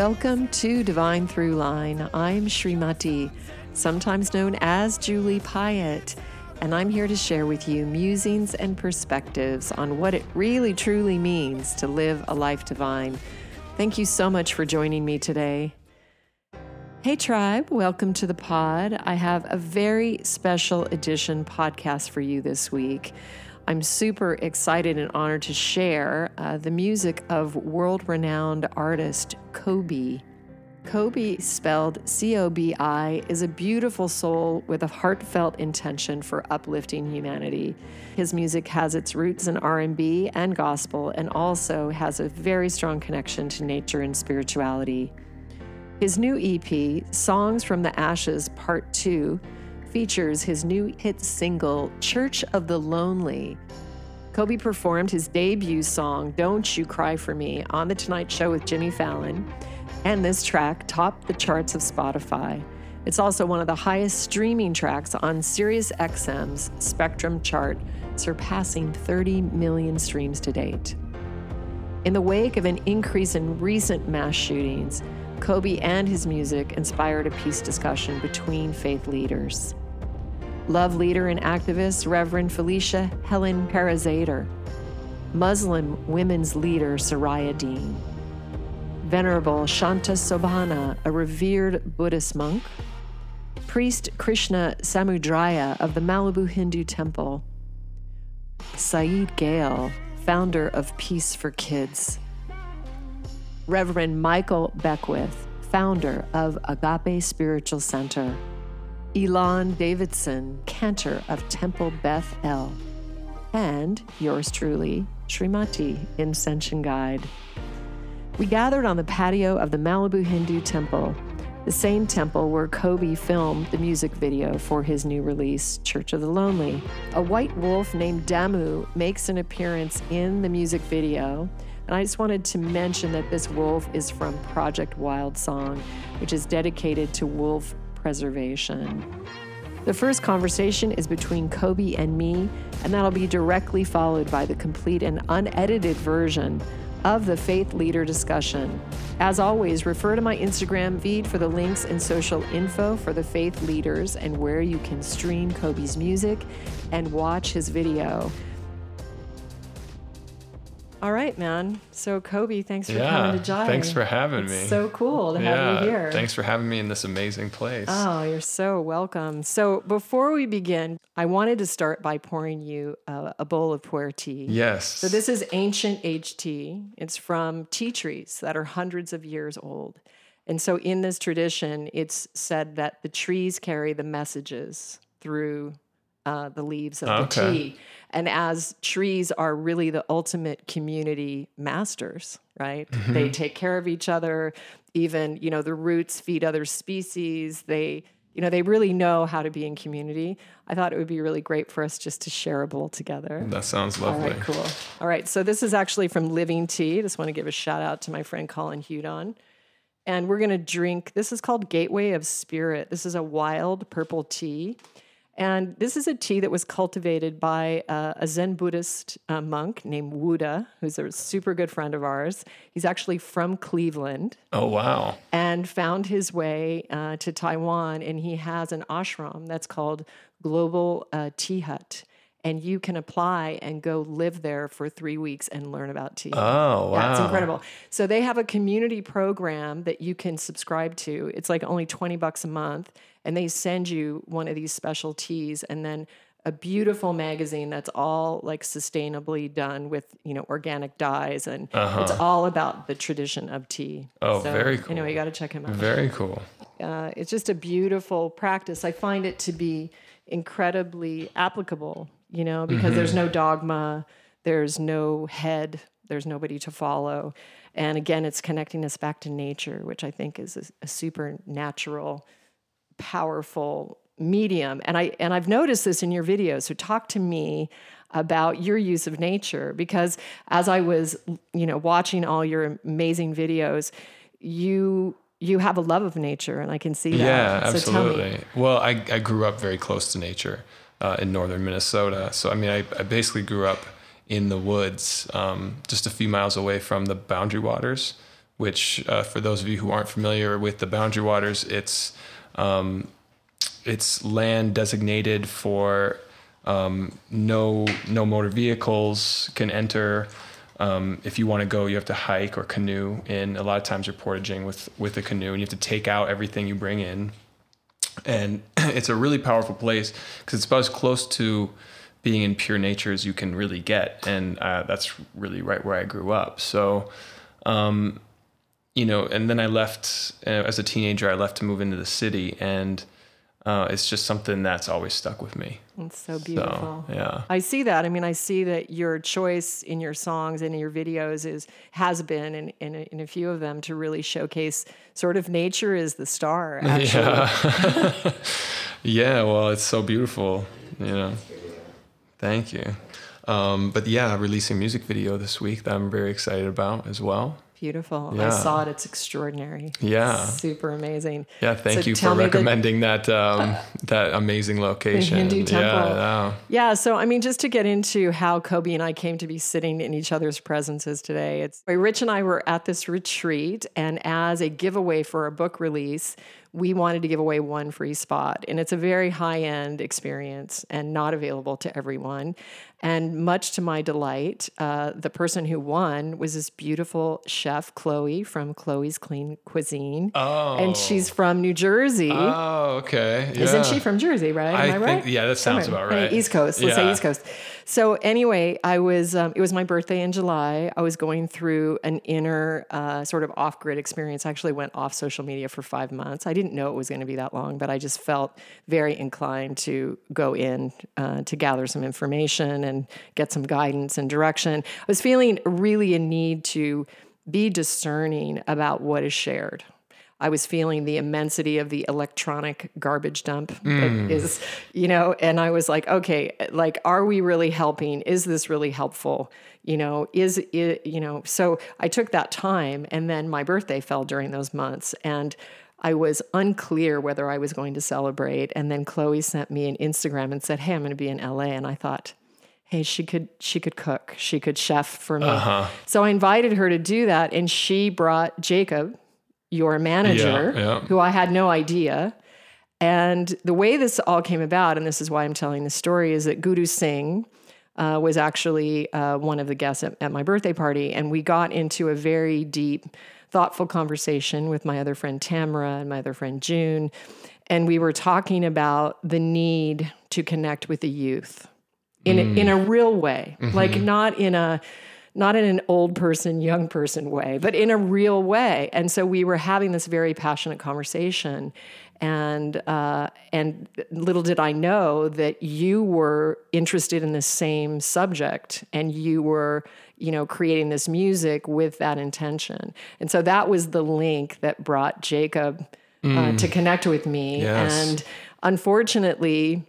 Welcome to Divine Throughline. I'm Srimati, sometimes known as Julie Piatt, and I'm here to share with you musings and perspectives on what it really truly means to live a life divine. Thank you so much for joining me today. Hey, tribe, welcome to the pod. I have a very special edition podcast for you this week. I'm super excited and honored to share uh, the music of world renowned artist Cobi. Cobi, spelled C O B I, is a beautiful soul with a heartfelt intention for uplifting humanity. His music has its roots in R&B and gospel and also has a very strong connection to nature and spirituality. His new EP, Songs from the Ashes Part 2, features his new hit single, Church of the Lonely. Cobi performed his debut song, Don't You Cry for Me, on The Tonight Show with Jimmy Fallon, and this track topped the charts of Spotify. It's also one of the highest streaming tracks on SiriusXM's Spectrum chart, surpassing 30 million streams to date. In the wake of an increase in recent mass shootings, Cobi and his music inspired a peace discussion between faith leaders. Love leader and activist Reverend Felicia Helen Parazaider, Muslim women's leader Soraya Deen, Venerable Shanta Sobhana, a revered Buddhist monk, Priest Krishna Samudraya of the Malibu Hindu Temple, Zaid Gale, founder of Peace for Kids, Reverend Michael Beckwith, founder of Agape Spiritual Center, Elon Davidson, cantor of Temple Beth El, and yours truly, Srimati, Ascension Guide. We gathered on the patio of the Malibu Hindu Temple, the same temple where Cobi filmed the music video for his new release, Church of the Lonely. A white wolf named Damu makes an appearance in the music video and I just wanted to mention that this wolf is from Project Wild Song, which is dedicated to wolf preservation. The first conversation is between Cobi and me, and that'll be directly followed by the complete and unedited version of the faith leader discussion. As always, refer to my Instagram feed for the links and social info for the faith leaders and where you can stream Cobi's music and watch his video. All right, man. So, Cobi, thanks for yeah, coming to Jive. Thanks for having it's me. So cool to yeah, have you here. Thanks for having me in this amazing place. Oh, you're so welcome. So, before we begin, I wanted to start by pouring you a, a bowl of pu'er tea. Yes. So, this is ancient aged tea. It's from tea trees that are hundreds of years old. And so, in this tradition, it's said that the trees carry the messages through uh, the leaves of Okay. the tea. And as trees are really the ultimate community masters, right? Mm-hmm. They take care of each other. Even, you know, the roots feed other species. They, you know, they really know how to be in community. I thought it would be really great for us just to share a bowl together. That sounds lovely. right, cool. All right, so this is actually from Living Tea. Just want to give a shout out to my friend Colin Hudon. And we're going to drink, this is called Gateway of Spirit. This is a wild purple tea. And this is a tea that was cultivated by uh, a Zen Buddhist uh, monk named Wu De, who's a super good friend of ours. He's actually from Cleveland Oh wow. and found his way uh, to Taiwan. And he has an ashram that's called Global uh, Tea Hut. And you can apply and go live there for three weeks and learn about tea. Oh wow. It's incredible. So they have a community program that you can subscribe to. It's like only 20 bucks a month and they send you one of these special teas and then a beautiful magazine that's all like sustainably done with, you know, organic dyes and it's all about the tradition of tea. Uh-huh. Oh, so, very cool. Anyway, you got to check him out. Very cool. Uh, it's just a beautiful practice. I find it to be incredibly applicable, you know, because there's no dogma, there's no head, there's nobody to follow. And again, it's connecting us back to nature, which I think is a, a supernatural, powerful medium. And I and I've noticed this in your videos. So talk to me about your use of nature because as I was, you know, watching all your amazing videos, you you have a love of nature and I can see that. Yeah, So absolutely. Well, I, I grew up very close to nature uh, in northern Minnesota. So, I mean, I, I basically grew up in the woods, um, just a few miles away from the Boundary Waters, which uh, for those of you who aren't familiar with the Boundary Waters, it's um, it's land designated for um, no no motor vehicles can enter. Um, if you want to go, you have to hike or canoe in. A lot of times you're portaging with with a canoe, and you have to take out everything you bring in. And it's a really powerful place because it's about as close to being in pure nature as you can really get, and uh, that's really right where I grew up. So, um, you know, and then I left uh, as a teenager. I left to move into the city, and uh, it's just something that's always stuck with me. It's so beautiful. So, yeah. I see that. I mean, I see that your choice in your songs and in your videos is has been in, in, a, in a few of them to really showcase sort of nature is the star. Actually. Yeah. yeah. Well, it's so beautiful. You know. Thank you. Um, but yeah, releasing music video this week that I'm very excited about as well. Beautiful. Yeah. I saw it. It's extraordinary. Yeah. Super amazing. Yeah, thank So you for me the- recommending that um, that amazing location. Hindu temple. Yeah, yeah. Yeah, so I mean, just to get into how Cobi and I came to be sitting in each other's presences today, it's Rich and I were at this retreat, and as a giveaway for a book release, we wanted to give away one free spot. And it's a very high end experience and not available to everyone. And much to my delight, uh, the person who won was this beautiful chef, Chloe from Chloe's Clean Cuisine. Oh. And she's from New Jersey. Oh, okay. Yeah. Isn't she from Jersey, right? Am I, I right? yeah, that sounds Somewhere. about right. Hey, East Coast. Let's say East Coast. So anyway, I was. Um, it was my birthday in July. I was going through an inner uh, sort of off-grid experience. I actually went off social media for five months. I didn't know it was going to be that long, but I just felt very inclined to go in uh, to gather some information and get some guidance and direction. I was feeling really a need to be discerning about what is shared. I was feeling the immensity of the electronic garbage dump that mm. is, you know, and I was like, okay, like, are we really helping? Is this really helpful? You know, is it, you know, so I took that time and then my birthday fell during those months and I was unclear whether I was going to celebrate. And then Chloe sent me an Instagram and said, hey, I'm going to be in LA. And I thought, hey she could she could cook. She could chef for me. So i invited her to do that and she brought jacob your manager Yeah, yeah. who i had no idea. And the way this all came about and this is why i'm telling the story is that guru singh uh, was actually uh, one of the guests at, at my birthday party and we got into a very deep thoughtful conversation with my other friend tamara and my other friend june and we were talking about the need to connect with the youth in a, in a real way, like not in a not in an old person, young person way, but in a real way. And so we were having this very passionate conversation, and uh, and little did I know that you were interested in the same subject, and you were you know creating this music with that intention. And so that was the link that brought Jacob uh, to connect with me, Yes. and unfortunately.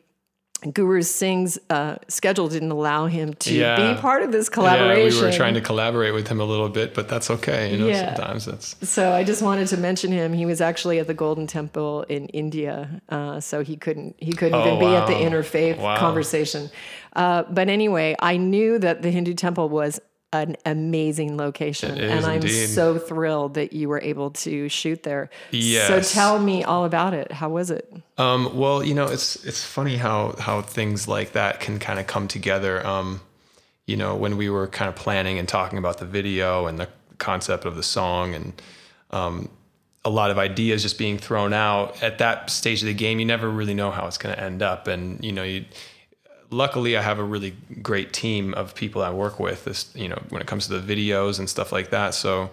Guru Singh's uh, schedule didn't allow him to Yeah. be part of this collaboration. Yeah, we were trying to collaborate with him a little bit, but that's okay. You know, Yeah. sometimes that's so I just wanted to mention him. He was actually at the Golden Temple in India, uh, so he couldn't he couldn't Oh, even be at the interfaith Wow. conversation. Uh, but anyway, I knew that the Hindu temple was an amazing location, and I'm indeed. so thrilled that you were able to shoot there. So tell me all about it. How was it? Um, well, you know, it's it's funny how how things like that can kind of come together. Um, you know, when we were kind of planning and talking about the video and the concept of the song and um, a lot of ideas just being thrown out at that stage of the game, you never really know how it's going to end up. And you know, you luckily I have a really great team of people I work with. This, you know, when it comes to the videos and stuff like that. So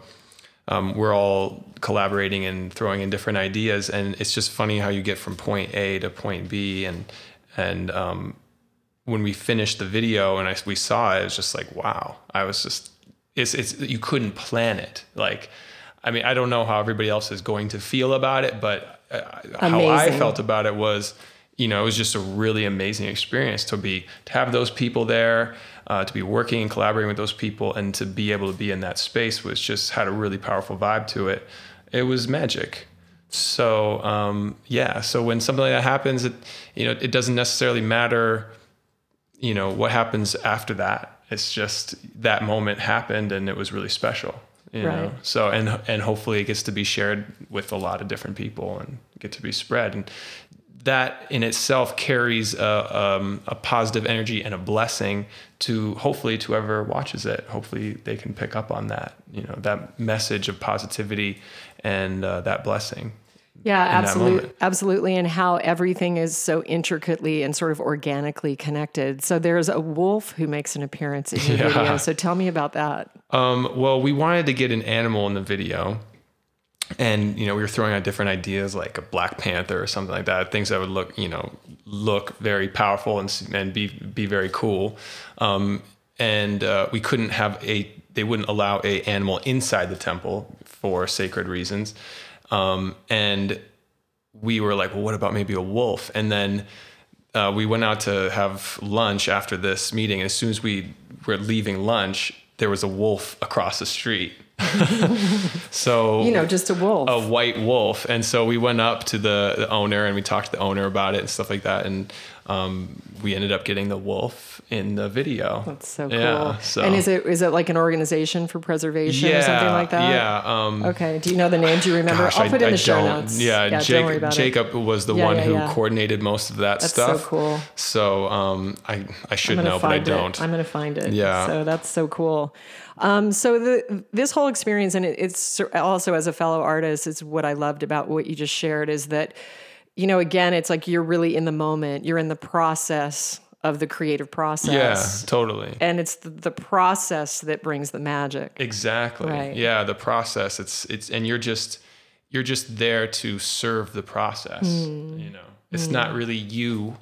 um, we're all collaborating and throwing in different ideas, and it's just funny how you get from point A to point B, and and um, when we finished the video and I, we saw it, it was just like wow. I was just it's it's you couldn't plan it. Like, I mean, I don't know how everybody else is going to feel about it, but uh, how I felt about it was you know, it was just a really amazing experience to be to have those people there, uh, to be working and collaborating with those people, and to be able to be in that space was just had a really powerful vibe to it. It was magic. So um, yeah, so when something like that happens, it you know it doesn't necessarily matter, you know what happens after that. It's just that moment happened, and it was really special. You Right. know? So and and hopefully it gets to be shared with a lot of different people and get to be spread and that in itself carries a, um, a positive energy and a blessing to hopefully to whoever watches it. Hopefully they can pick up on that, you know, that message of positivity and uh, that blessing. Yeah, absolutely, absolutely, and how everything is so intricately and sort of organically connected. So there's a wolf who makes an appearance in your Yeah. video. So tell me about that. Um, well, we wanted to get an animal in the video, and you know, we were throwing out different ideas like a Black Panther or something like that, things that would look, you know, look very powerful and and be be very cool. Um, and uh, we couldn't have a, they wouldn't allow a animal inside the temple for sacred reasons. Um, and we were like, well, what about maybe a wolf? And then uh, we went out to have lunch after this meeting. And as soon as we were leaving lunch, there was a wolf across the street. so You know, just a wolf. a white wolf. And so we went up to the, the owner and we talked to the owner about it and stuff like that. And um, we ended up getting the wolf in the video. That's so cool. Yeah. So And is it is it like an organization for preservation or something like that? Yeah. Um, Okay. Do you know the name? Do you remember? Gosh, I'll put it in I the show don't- notes. Yeah, don't worry about it. Jacob was the Yeah, one yeah, who yeah. coordinated most of that stuff. That's stuff. so cool. So um, I I should gonna know, but I find it. don't. I'm going to find it. Yeah. So that's so cool. Um, so the this whole experience, and it, it's also as a fellow artist, is what I loved about what you just shared is that, you know, again, it's like you're really in the moment. You're in the process of the creative process. yeah, totally. And it's the, the process that brings the magic. Exactly. Right. Yeah, the process. It's it's and you're just you're just there to serve the process. Hmm. You know, it's not really you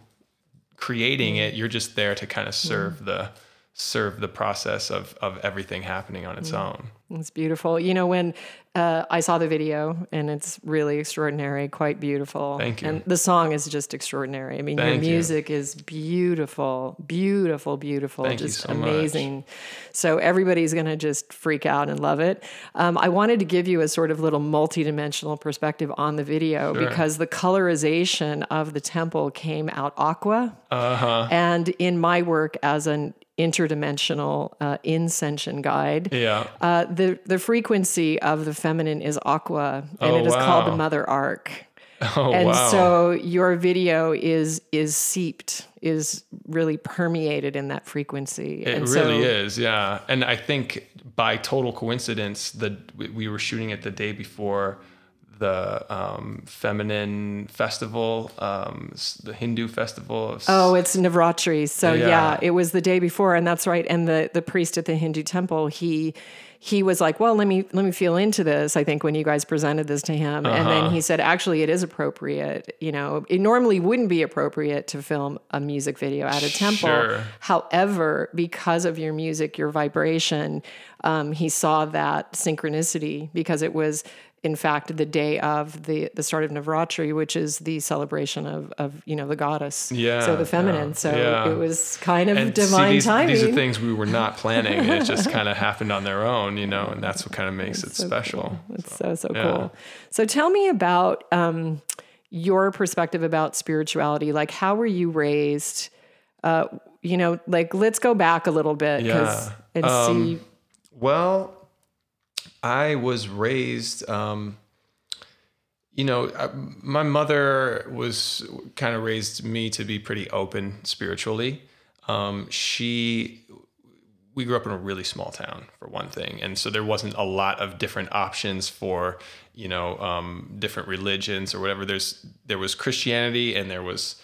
creating it. You're just there to kind of Hmm. serve the serve the process of of everything happening on its own. It's beautiful. You know, when uh, I saw the video, and it's really extraordinary, quite beautiful. Thank you. And the song is just extraordinary. I mean, Thank your you. music is beautiful, beautiful, beautiful, Thank you just so much. amazing. So everybody's going to just freak out and love it. Um, I wanted to give you a sort of little multidimensional perspective on the video Sure. because the colorization of the temple came out aqua. Uh huh. And in my work as an interdimensional uh, ascension guide, Yeah. uh, the the frequency of the feminine is aqua, and Oh, it is called the. Mother Arc. Oh And wow. so your video is is seeped, is really permeated in that frequency. It and really so, is, yeah. And I think by total coincidence, the we- we were shooting it the day before the um, feminine festival, um, the Hindu festival. Oh, it's Navratri. So yeah. Yeah. it was the day before, and that's right. And the the priest at the Hindu temple, he he was like, "Well, let me let me feel into this." I think when you guys presented this to him, and Uh-huh. then he said, "Actually, it is appropriate. You know, it normally wouldn't be appropriate to film a music video at a temple. Sure. However, because of your music, your vibration, um, he saw that synchronicity because it was." In fact, the day of the, the start of Navratri, which is the celebration of, of you know the goddess, Yeah, so the feminine. yeah, So yeah. it was kind of and see, divine these, timing. These are things we were not planning. it just kind of happened on their own, you know, and that's what kind of makes it so special. Cool. It's so so yeah. cool. So tell me about um, your perspective about spirituality. Like, how were you raised? Uh, you know, like let's go back a little bit Yeah. and Um, see. Well, I was raised, um, you know, I, my mother was kind of raised me to be pretty open spiritually. Um, she, we grew up in a really small town for one thing, and so there wasn't a lot of different options for, you know, um, different religions or whatever. There's there was Christianity and there was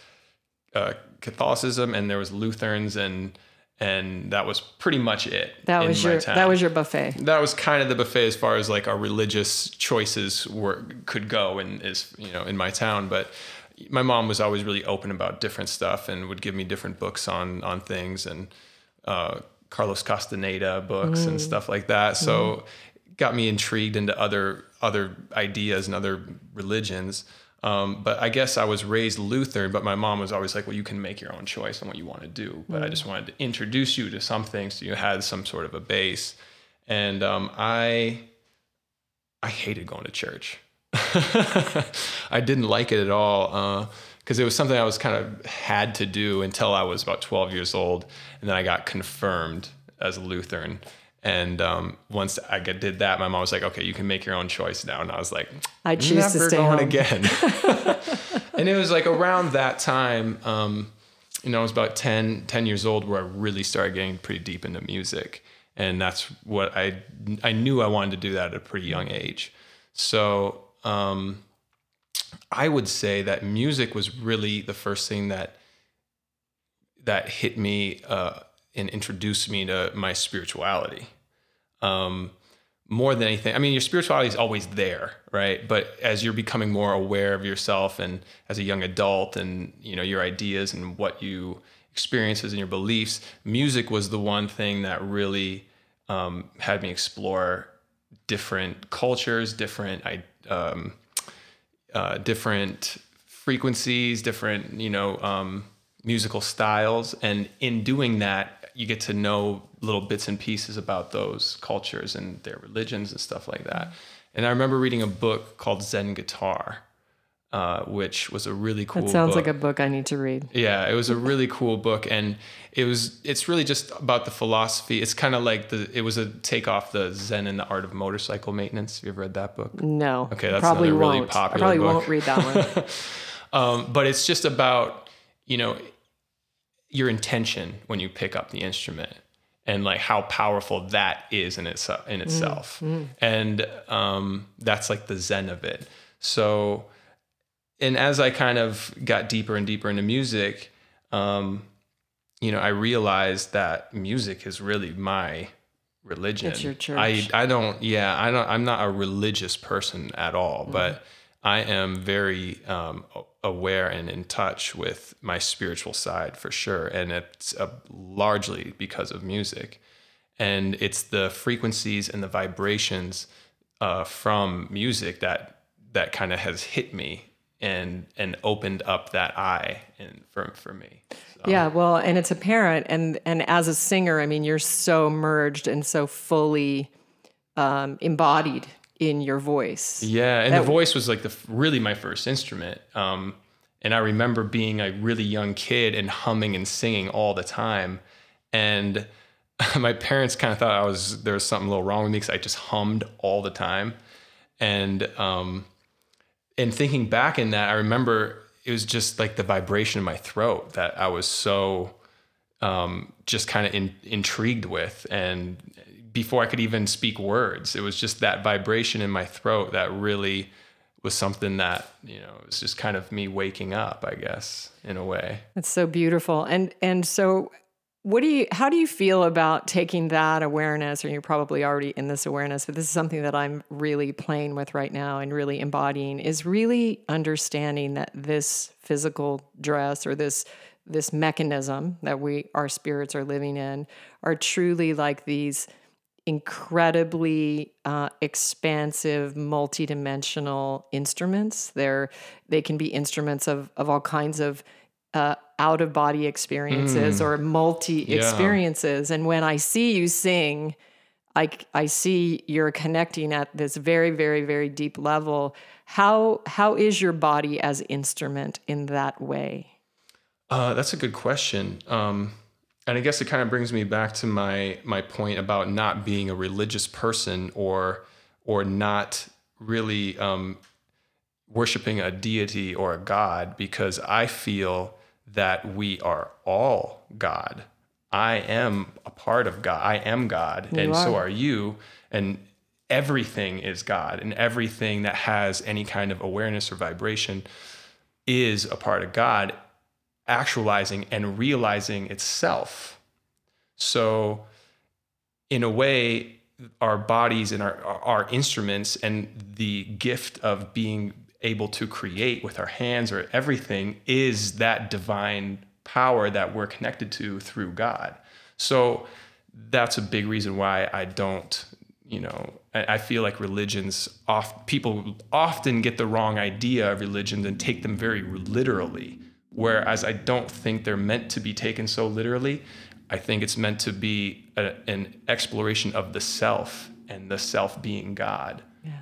uh, Catholicism and there was Lutherans and and that was pretty much it. That was your that was your buffet. that was kind of the buffet as far as like our religious choices were could go and is you know in my town but my mom was always really open about different stuff and would give me different books on on things and uh, Carlos Castaneda books and stuff like that so got me intrigued into other other ideas and other religions um, but I guess I was raised Lutheran, but my mom was always like, well, you can make your own choice on what you want to do. But I just wanted to introduce you to something so you had some sort of a base. And um, I, I hated going to church. I didn't like it at all because it was something I was kind of had to do until I was about 12 years old. And then I got confirmed as a Lutheran. And um, once I did that, my mom was like, "Okay, you can make your own choice now." And I was like, I choose "Never to stay going home. again." and it was like around that time, um, you know, I was about 10, 10 years old where I really started getting pretty deep into music, and that's what I I knew I wanted to do that at a pretty young age. So um, I would say that music was really the first thing that that hit me uh, and introduced me to my spirituality. Um, more than anything, I mean, your spirituality is always there, right? But as you're becoming more aware of yourself and as a young adult, and you know your ideas and what you experiences and your beliefs, music was the one thing that really um, had me explore different cultures, different um, uh, different frequencies, different you know um, musical styles, and in doing that, you get to know little bits and pieces about those cultures and their religions and stuff like that. And I remember reading a book called Zen Guitar, uh, which was a really cool. That sounds book. like a book I need to read. Yeah, it was a really cool book, and it was. It's really just about the philosophy. It's kind of like the. It was a take off the Zen and the Art of Motorcycle Maintenance. Have you ever read that book? No. Okay, that's probably another really won't. popular I probably book. won't read that one. Um, but it's just about you know your intention when you pick up the instrument and like how powerful that is in itself in itself. And um, that's like the zen of it. So and as i kind of got deeper and deeper into music um, you know i realized that music is really my religion. It's your church. i i don't yeah i don't i'm not a religious person at all but i am very um, aware and in touch with my spiritual side for sure. And it's uh, largely because of music. And it's the frequencies and the vibrations uh, from music that that kind of has hit me and and opened up that eye and for for me. So, Yeah, well, and it's apparent, and and as a singer, I mean, you're so merged and so fully um, embodied in your voice. Yeah, and That- the voice was like the really my first instrument. Um, and I remember being a really young kid and humming and singing all the time. And my parents kind of thought I was there was something a little wrong with me because I just hummed all the time. And um, and thinking back in that, I remember it was just like the vibration in my throat that I was so um, just kind of in, intrigued with. And before I could even speak words, it was just that vibration in my throat that really was something that, you know, it was just kind of me waking up, I guess, in a way. It's so beautiful. And and so what do you how do you feel about taking that awareness or you're probably already in this awareness but this is something that I'm really playing with right now and really embodying is really understanding that this physical dress or this this mechanism that we our spirits are living in are truly like these incredibly uh, expansive, multidimensional instruments. They're they can be instruments of of all kinds of uh, out of body experiences or multi experiences. And when I see you sing, I I see you're connecting at this very very very deep level. How how is your body as instrument in that way? Uh, that's a good question. Um, and I guess it kind of brings me back to my my point about not being a religious person or or not really um, worshiping a deity or a god because I feel that we are all God. I am a part of God. I am God, and so are. are you. And everything is God, and everything that has any kind of awareness or vibration is a part of God actualizing and realizing itself. So, in a way, our bodies and our, our instruments and the gift of being able to create with our hands or everything is that divine power that we're connected to through God. So, that's a big reason why I don't, you know, I feel like religions oft people often get the wrong idea of religions and take them very literally. Whereas I don't think they're meant to be taken so literally. I think it's meant to be a, an exploration of the self and the self being God. Yeah,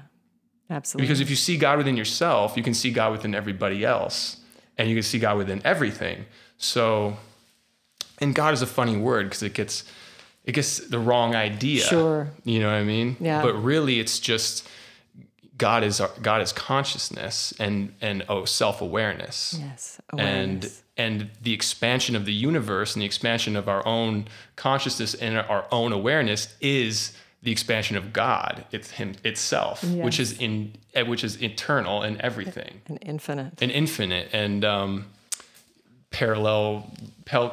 absolutely. Because if you see God within yourself, you can see God within everybody else, and you can see God within everything. So, and God is a funny word because it gets I guess the wrong idea. Sure. You know what I mean? Yeah. But really, it's just God is our, God is consciousness and and oh self awareness. Yes. And Awareness. and the expansion of the universe and the expansion of our own consciousness and our own awareness is the expansion of God. It's Him itself, which is in eh, which is eternal and everything and infinite. and infinite and um, parallel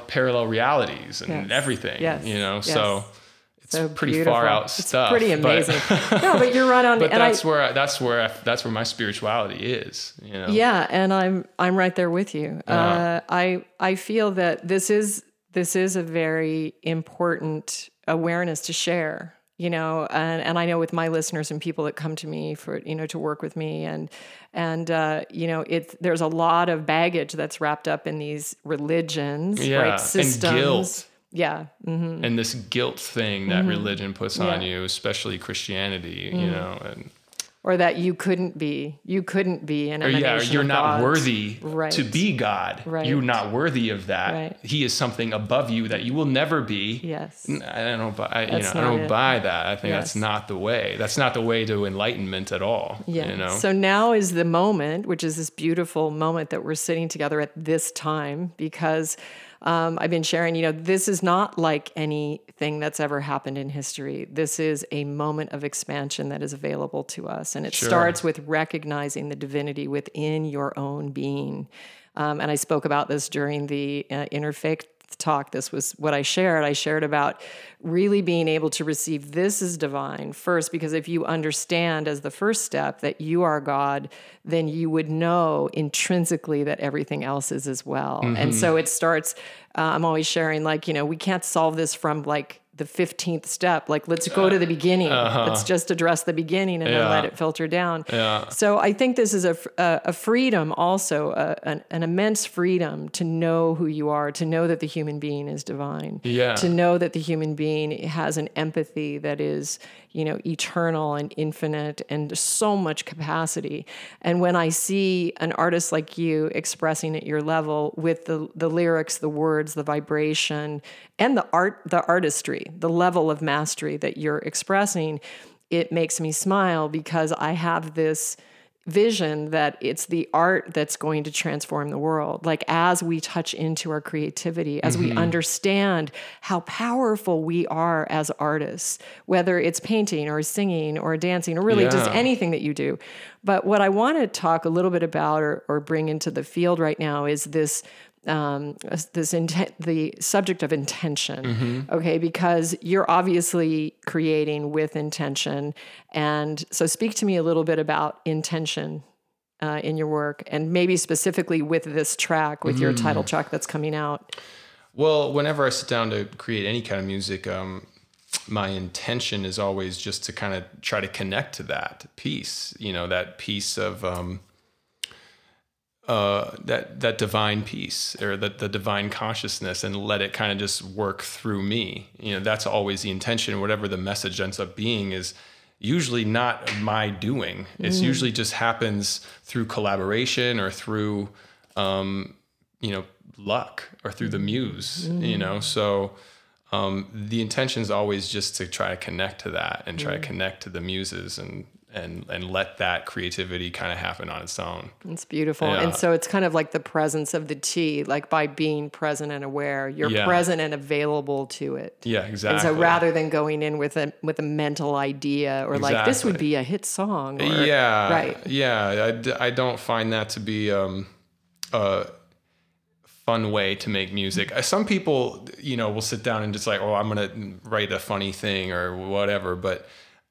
parallel realities and Yes. everything. Yes. You know, Yes. so it's So pretty beautiful. far out it's stuff. pretty but- amazing. no, but you're right on. but and I, that's where I, that's where I, that's where my spirituality is. You know. Yeah, and I'm I'm right there with you. Uh, I I feel that this is this is a very important awareness to share. You know, and, and I know with my listeners and people that come to me for you know to work with me, and and uh, you know it's there's a lot of baggage that's wrapped up in these religions, Yeah, right? and Systems. guilt. Yeah. hmm and this guilt thing that religion puts on Yeah. Mm. you, especially Christianity, you know, and Or that you couldn't be, you couldn't be an or yeah, or you're of not God. worthy Right. to be God. Right. You're not worthy of that. Right. He is something above you that you will never be. Yes. I don't buy. You know, I don't it. buy that. I think that's not the way. That's not the way to enlightenment at all. Yeah. You know. So now is the moment, which is this beautiful moment that we're sitting together at this time, because um, I've been sharing, you know, this is not like anything that's ever happened in history. This is a moment of expansion that is available to us. And it Sure. starts with recognizing the divinity within your own being. Um, and I spoke about this during the uh, interfaith talk. This was what I shared. I shared about really being able to receive this is divine first, because if you understand as the first step that you are God, then you would know intrinsically that everything else is as well. And so it starts, uh, I'm always sharing, like, you know, we can't solve this from like, the 15th step like let's go uh, to the beginning uh-huh. let's just address the beginning and then let it filter down Yeah. so I think this is a a freedom also, a, an, an immense freedom to know who you are, to know that the human being is divine, Yeah. to know that the human being has an empathy that is, you know, eternal and infinite and so much capacity. And when I see an artist like you expressing at your level with the, the lyrics, the words, the vibration, and the art, the artistry, the level of mastery that you're expressing, it makes me smile because I have this vision that it's the art that's going to transform the world. Like as we touch into our creativity, as we mm-hmm. understand how powerful we are as artists, whether it's painting or singing or dancing or really just anything that you do. But what I want to talk a little bit about or, or bring into the field right now is this um, this intent, the subject of intention, okay? Because you're obviously creating with intention, and so speak to me a little bit about intention uh, in your work, and maybe specifically with this track, with your title track that's coming out. Well, whenever I sit down to create any kind of music, um, my intention is always just to kind of try to connect to that piece, you know, that piece of um, uh, that that divine peace or that the divine consciousness, and let it kind of just work through me. You know, that's always the intention. Whatever the message ends up being is usually not my doing. It's usually just happens through collaboration or through um, you know luck or through the muse you know so um, the intention is always just to try to connect to that and try to connect to the muses and and and let that creativity kind of happen on its own It's beautiful. Yeah. And so it's kind of like the presence of the tea, like by being present and aware, you're Yeah. present and available to it. yeah And exactly so rather than going in with a with a mental idea or like this would be a hit song. Or, yeah Right. yeah I, I don't find that to be um, a fun way to make music Uh, some people you know will sit down and just like oh i'm gonna write a funny thing or whatever but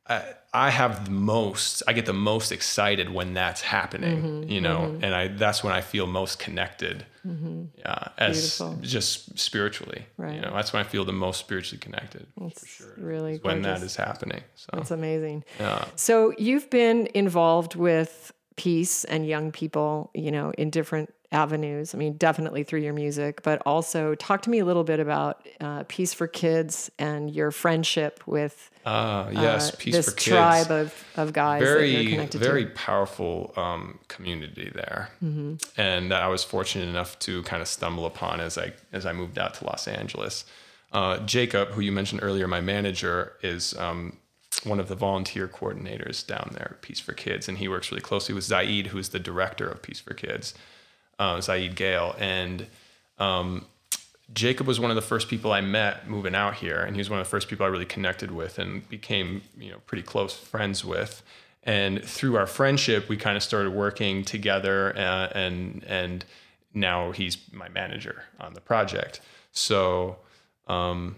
I, I have the most i get the most excited when that's happening Mm-hmm, you know and i that's when i feel most connected yeah as Beautiful. just spiritually Right. you know that's when i feel the most spiritually connected It's really when that is happening so That's amazing. yeah So you've been involved with peace and young people, you know, in different avenues. I mean, definitely through your music, but also talk to me a little bit about uh, Peace for Kids and your friendship with uh, yes uh, peace this for kids. tribe of, of guys that you're very very to. powerful um, community there. And that i was fortunate enough to kind of stumble upon as i as i moved out to los angeles. Uh, Jacob, who you mentioned earlier, my manager, is um, one of the volunteer coordinators down there at Peace for Kids, and he works really closely with Zaid, who's the director of Peace for Kids, uh, Zaid Gale, and um, Jacob was one of the first people I met moving out here, and he was one of the first people I really connected with and became, you know, pretty close friends with. And through our friendship, we kind of started working together, uh, and and now he's my manager on the project. So, um,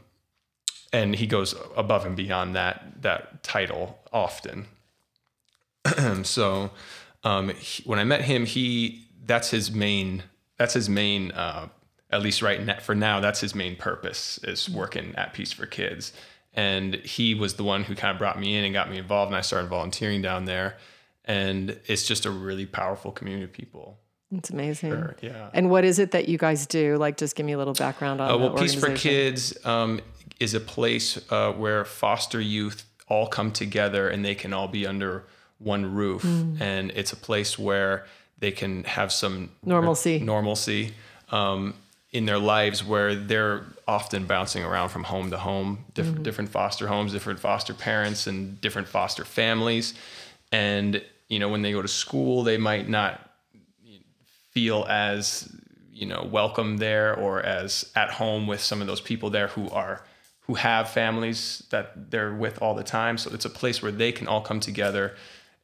and he goes above and beyond that that title often. so, um, he, when I met him, he that's his main that's his main uh, at least right now, for now, that's his main purpose is working at Peace for Kids. And he was the one who kind of brought me in and got me involved, and I started volunteering down there. And it's just a really powerful community of people. It's amazing. Sure, yeah. And what is it that you guys do? Like, just give me a little background on. Uh, well, Peace for. Kids um, is a place uh, where foster youth all come together and they can all be under one roof, Mm. and it's a place where they can have some Normalcy. normalcy um, in their lives, where they're often bouncing around from home to home, different Mm-hmm. different foster homes, different foster parents, and different foster families, and you know when they go to school, they might not feel as you know welcome there or as at home with some of those people there who are who have families that they're with all the time so it's a place where they can all come together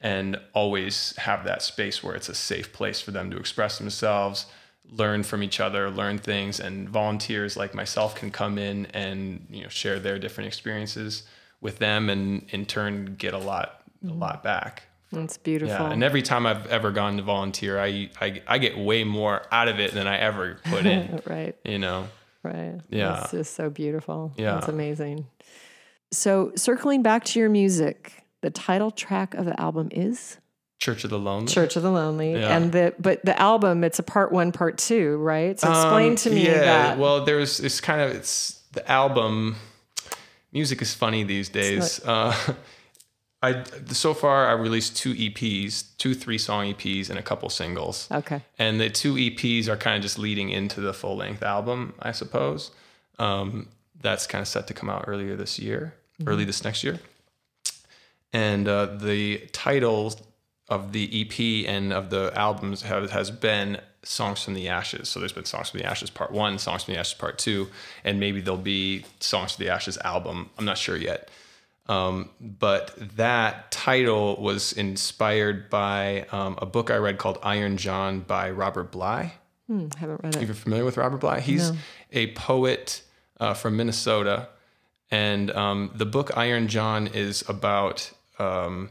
and always have that space where it's a safe place for them to express themselves learn from each other learn things and volunteers like myself can come in and you know share their different experiences with them and in turn get a lot a mm-hmm. lot back It's beautiful. yeah, and every time I've ever gone to volunteer, I, I I get way more out of it than I ever put in. right. you know. Right. Yeah. It's just so beautiful. Yeah. It's amazing. So, circling back to your music, the title track of the album is Church of the Lonely. Church of the Lonely. Yeah. And the but the album, it's a part one, part two, right? So explain Um, to me yeah, that. Well, there's it's kind of it's the album. Music is funny these days. Uh, I so far I released two EPs, two three song EPs, and a couple singles. okay. And the two EPs are kind of just leading into the full length album, I suppose. Um, that's kind of set to come out earlier this year, early this next year. And uh, the title of the EP and of the albums have, has been Songs from the Ashes. So there's been Songs from the Ashes Part One, Songs from the Ashes Part Two, and maybe there'll be Songs from the Ashes album. I'm not sure yet. Um, but that title was inspired by um, a book I read called Iron John by Robert Bly. Hmm, haven't read it. You're familiar with Robert Bly? He's a poet uh, from Minnesota, and um, the book Iron John is about um,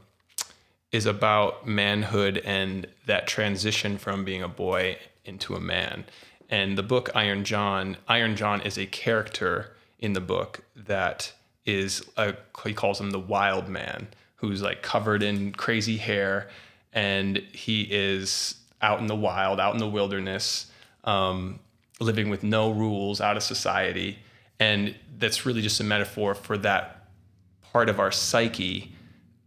is about manhood and that transition from being a boy into a man. And the book Iron John, Iron John is a character in the book that is a, he calls him the wild man, who's like covered in crazy hair, and he is out in the wild, out in the wilderness, um, living with no rules, out of society, and that's really just a metaphor for that part of our psyche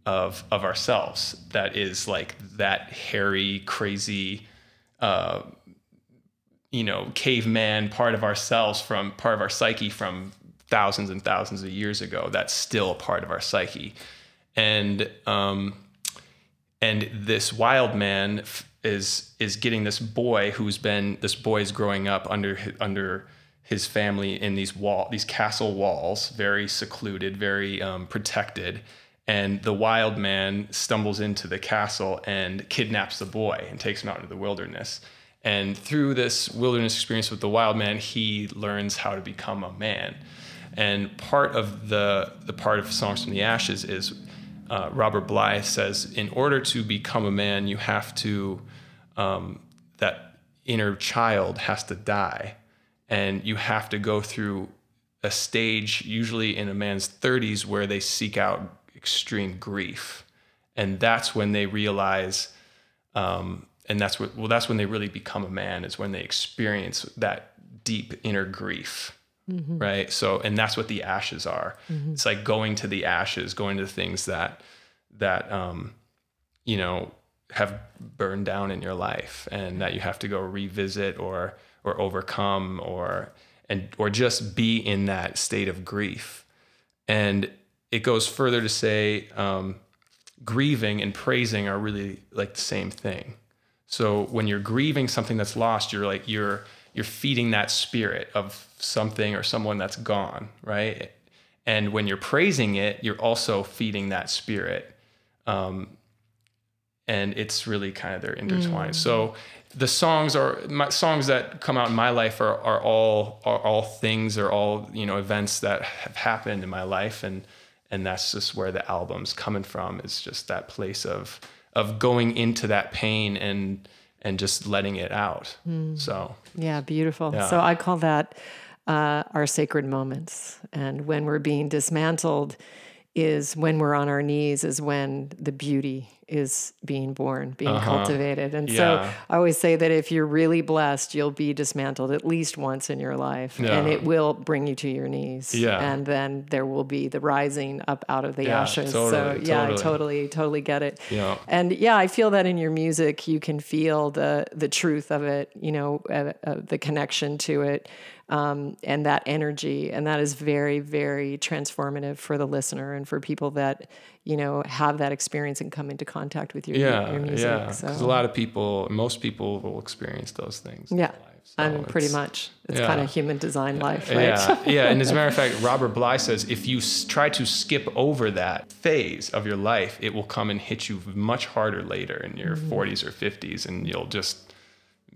of of ourselves that is like that hairy, crazy, uh, you know, caveman part of ourselves from part of our psyche from thousands and thousands of years ago. That's still a part of our psyche, and um, and this wild man is is getting this boy who's been this boy is growing up under under his family in these wall these castle walls very secluded very um, protected and the wild man stumbles into the castle and kidnaps the boy and takes him out into the wilderness and through this wilderness experience with the wild man he learns how to become a man and part of the the part of songs from the ashes is uh, Robert Bly says, in order to become a man, you have to, um, that inner child has to die. And you have to go through a stage, usually in a man's 30s, where they seek out extreme grief. And that's when they realize, um, and that's what, well, that's when they really become a man, is when they experience that deep inner grief right so and that's what the ashes are it's like going to the ashes going to things that that um you know have burned down in your life and that you have to go revisit or or overcome or and or just be in that state of grief. And it goes further to say um, grieving and praising are really like the same thing. So when you're grieving something that's lost, you're like you're you're feeding that spirit of something or someone that's gone, right? And when you're praising it, you're also feeding that spirit. Um, and it's really kind of they're intertwined. Mm. So the songs are my songs that come out in my life are, are all are all things or all you know events that have happened in my life and and that's just where the album's coming from is just that place of of going into that pain and and just letting it out mm. so yeah beautiful yeah. so i call that uh, our sacred moments and when we're being dismantled is when we're on our knees is when the beauty is being born being uh-huh. cultivated and yeah. so i always say that if you're really blessed you'll be dismantled at least once in your life yeah. and it will bring you to your knees yeah. and then there will be the rising up out of the yeah, ashes totally, so yeah totally. i totally totally get it yeah and yeah i feel that in your music you can feel the the truth of it you know uh, uh, the connection to it um, and that energy. And that is very, very transformative for the listener and for people that, you know, have that experience and come into contact with your, yeah, your music. Yeah, because so. a lot of people, most people will experience those things. Yeah. So I mean, pretty much. It's yeah. kind of human design life, right? Yeah, yeah. And as a matter of fact, Robert Bly says if you s- try to skip over that phase of your life, it will come and hit you much harder later in your mm-hmm. 40s or 50s, and you'll just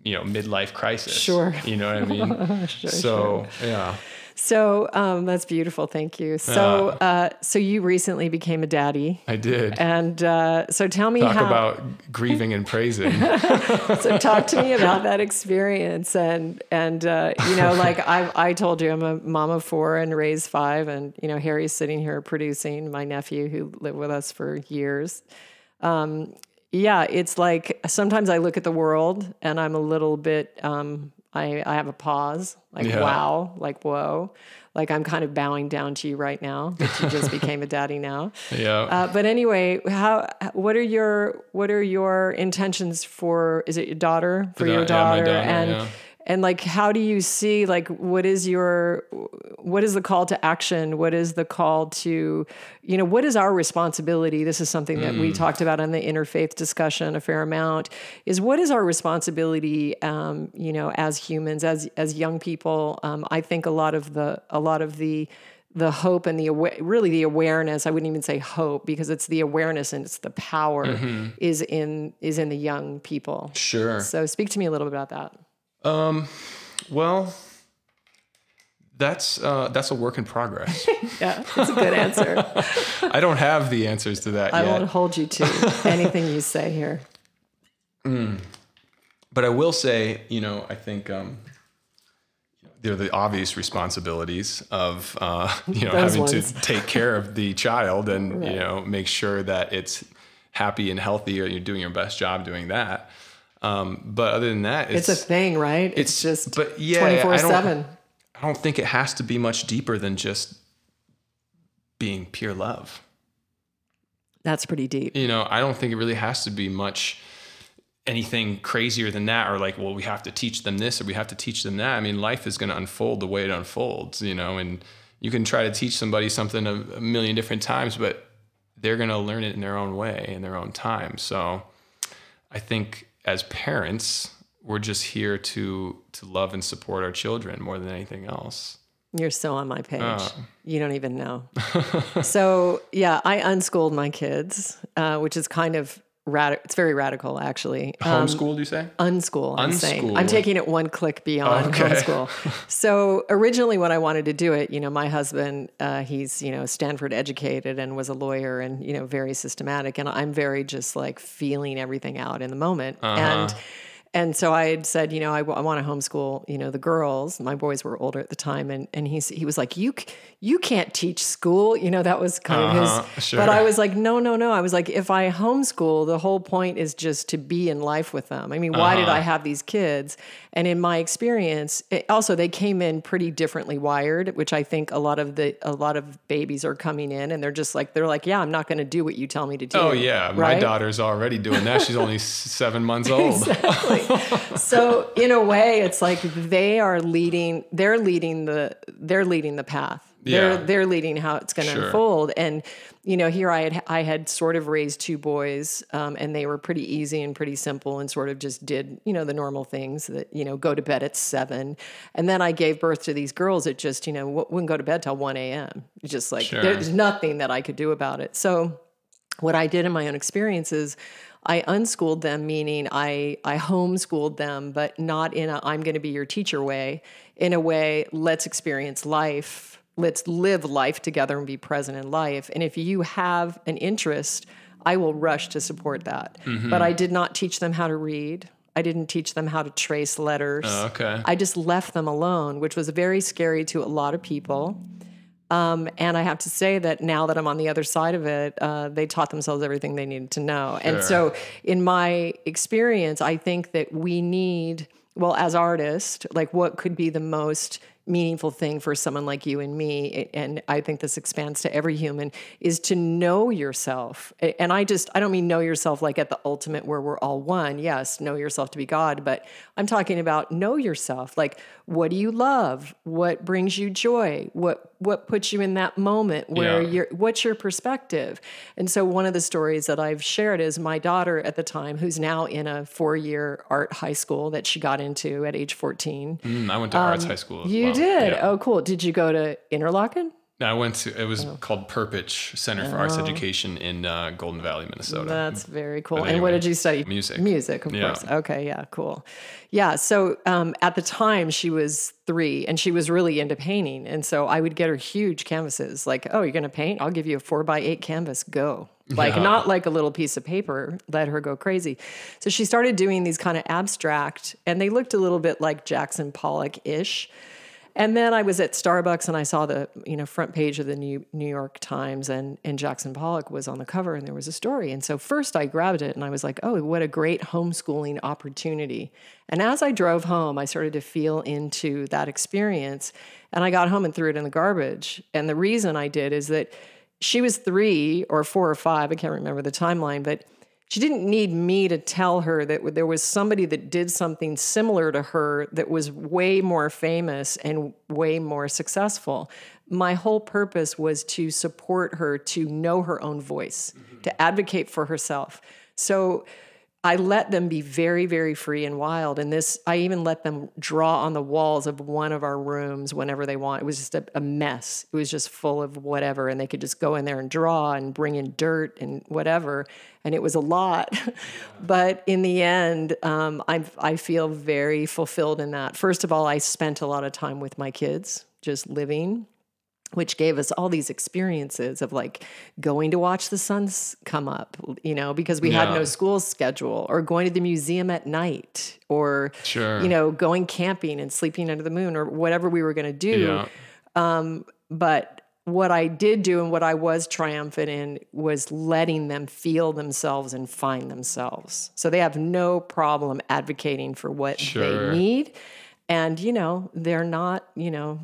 you know midlife crisis. Sure. You know what I mean? sure, so sure. yeah. So um, that's beautiful. Thank you. So, uh, so you recently became a daddy. I did. And uh, so, tell me talk how... about grieving and praising. so, talk to me about that experience. And and uh, you know, like I I told you, I'm a mom of four and raised five, and you know, Harry's sitting here producing my nephew who lived with us for years. Um, yeah, it's like sometimes I look at the world and I'm a little bit, um, I, I have a pause, like, yeah. wow, like, whoa. Like, I'm kind of bowing down to you right now that you just became a daddy now. Yeah. Uh, but anyway, how, what are your, what are your intentions for, is it your daughter, for your daughter? Yeah, daughter and, yeah and like how do you see like what is your what is the call to action? What is the call to you know what is our responsibility? This is something that mm. we talked about in the interfaith discussion a fair amount is what is our responsibility um, you know as humans as as young people? Um, i think a lot of the a lot of the the hope and the really the awareness i wouldn't even say hope because it's the awareness and it's the power mm-hmm. is in is in the young people. Sure. So speak to me a little bit about that um, well, that's uh, that's a work in progress. yeah, that's a good answer. I don't have the answers to that I yet. won't hold you to anything you say here. Mm. But I will say, you know, I think um, they're the obvious responsibilities of uh, you know having ones. to take care of the child and right. you know make sure that it's happy and healthy, or you're doing your best job doing that. Um, but other than that, it's, it's, a thing, right? It's, it's just but yeah, 24 7. I don't think it has to be much deeper than just being pure love. That's pretty deep. You know, I don't think it really has to be much anything crazier than that or like well we have to teach them this or we have to teach them that i mean life is going to unfold the way it unfolds you know and you can try to teach somebody something a, a million different times but they're going to learn it in their own way in their own time so i think as parents, we're just here to to love and support our children more than anything else. You're so on my page. Uh. You don't even know. so yeah, I unschooled my kids, uh, which is kind of radical. It's very radical, actually. Um, Homeschooled, you say? Unschool. I'm saying. I'm taking it one click beyond okay. homeschool. so originally, when I wanted to do it, you know, my husband, uh, he's you know Stanford educated and was a lawyer and you know very systematic, and I'm very just like feeling everything out in the moment uh-huh. and and so I had said, you know, I, I want to homeschool, you know, the girls. My boys were older at the time, and and he's he was like, you you can't teach school, you know, that was kind uh-huh, of his. Sure. But I was like, no, no, no. I was like, if I homeschool, the whole point is just to be in life with them. I mean, why uh-huh. did I have these kids? And in my experience, it, also they came in pretty differently wired, which I think a lot of the a lot of babies are coming in and they're just like they're like, yeah, I'm not going to do what you tell me to do. Oh yeah, right? my daughter's already doing that. She's only seven months old. exactly. so in a way, it's like they are leading. They're leading the. They're leading the path. They're Yeah. they're leading how it's going to Sure. unfold. And you know, here I had I had sort of raised two boys, um, and they were pretty easy and pretty simple, and sort of just did you know the normal things that you know go to bed at seven, and then I gave birth to these girls that just you know w- wouldn't go to bed till one a.m. Just like Sure. there's nothing that I could do about it. So what I did in my own experiences, I unschooled them, meaning I I homeschooled them, but not in a I'm going to be your teacher way. In a way, let's experience life. Let's live life together and be present in life. And if you have an interest, I will rush to support that. Mm-hmm. But I did not teach them how to read. I didn't teach them how to trace letters. Oh, okay. I just left them alone, which was very scary to a lot of people. Um, and I have to say that now that I'm on the other side of it, uh, they taught themselves everything they needed to know. And so, in my experience, I think that we need, well, as artists, like what could be the most meaningful thing for someone like you and me? And i think this expands to every human is to know yourself. And i just i don't mean know yourself like at the ultimate where we're all one. Yes know yourself to be god but i'm talking about know yourself. Like what do you love? What brings you joy? What what puts you in that moment where Yeah. you're what's your perspective and so one of the stories that i've shared is my daughter at the time who's now in a four-year art high school that she got into at age 14 Mm, I went to arts high school. Um, you well. did Yeah. oh cool did you go to interlochen No, I went to. It was Oh. called Perpich Center for Arts Education in uh, Golden Valley, Minnesota. That's very cool. But and what did you study? music. Music, of Yeah. course. Okay, yeah, cool. Yeah, so um, at the time she was three and she was really into painting. And so I would get her huge canvases like, oh, you're going to paint? I'll give you a four by eight canvas. Go. Like, Yeah. not like a little piece of paper. Let her go crazy. So she started doing these kind of abstract, and they looked a little bit like Jackson Pollock ish. And then I was at Starbucks and I saw the you know front page of the New New York Times and and Jackson Pollock was on the cover and there was a story. And so first I grabbed it and I was like, "Oh, what a great homeschooling opportunity." And as I drove home, I started to feel into that experience and I got home and threw it in the garbage. And the reason I did is that she was 3 or 4 or 5, I can't remember the timeline, but she didn't need me to tell her that there was somebody that did something similar to her that was way more famous and way more successful. My whole purpose was to support her to know her own voice, to advocate for herself. So I let them be very, very free and wild. And this, I even let them draw on the walls of one of our rooms whenever they want. It was just a, a mess. It was just full of whatever. And they could just go in there and draw and bring in dirt and whatever. And it was a lot. but in the end, um, I, I feel very fulfilled in that. First of all, I spent a lot of time with my kids, just living which gave us all these experiences of like going to watch the suns come up, you know, because we had no school schedule, or going to the museum at night, or, Sure. you know, going camping and sleeping under the moon, or whatever we were going to do. Yeah. Um, but what I did do and what I was triumphant in was letting them feel themselves and find themselves. So they have no problem advocating for what Sure. they need. And, you know, they're not, you know,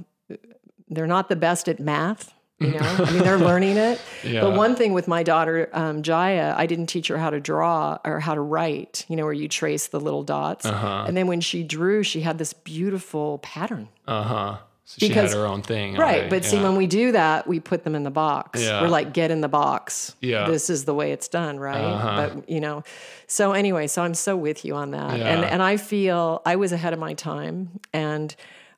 they're not the best at math. You know, I mean, they're learning it. Yeah. But one thing with my daughter, um, Jaya, I didn't teach her how to draw or how to write, you know, where you trace the little dots. Uh-huh. And then when she drew, she had this beautiful pattern. Uh huh. So she Because- had her own thing. Right. already. But see, when we do that, we put them in the box. Yeah. We're like, get in the box. Yeah. This is the way it's done, right? Uh-huh. But, you know, so anyway, so I'm so with you on that. And, and I feel I was ahead of my time. And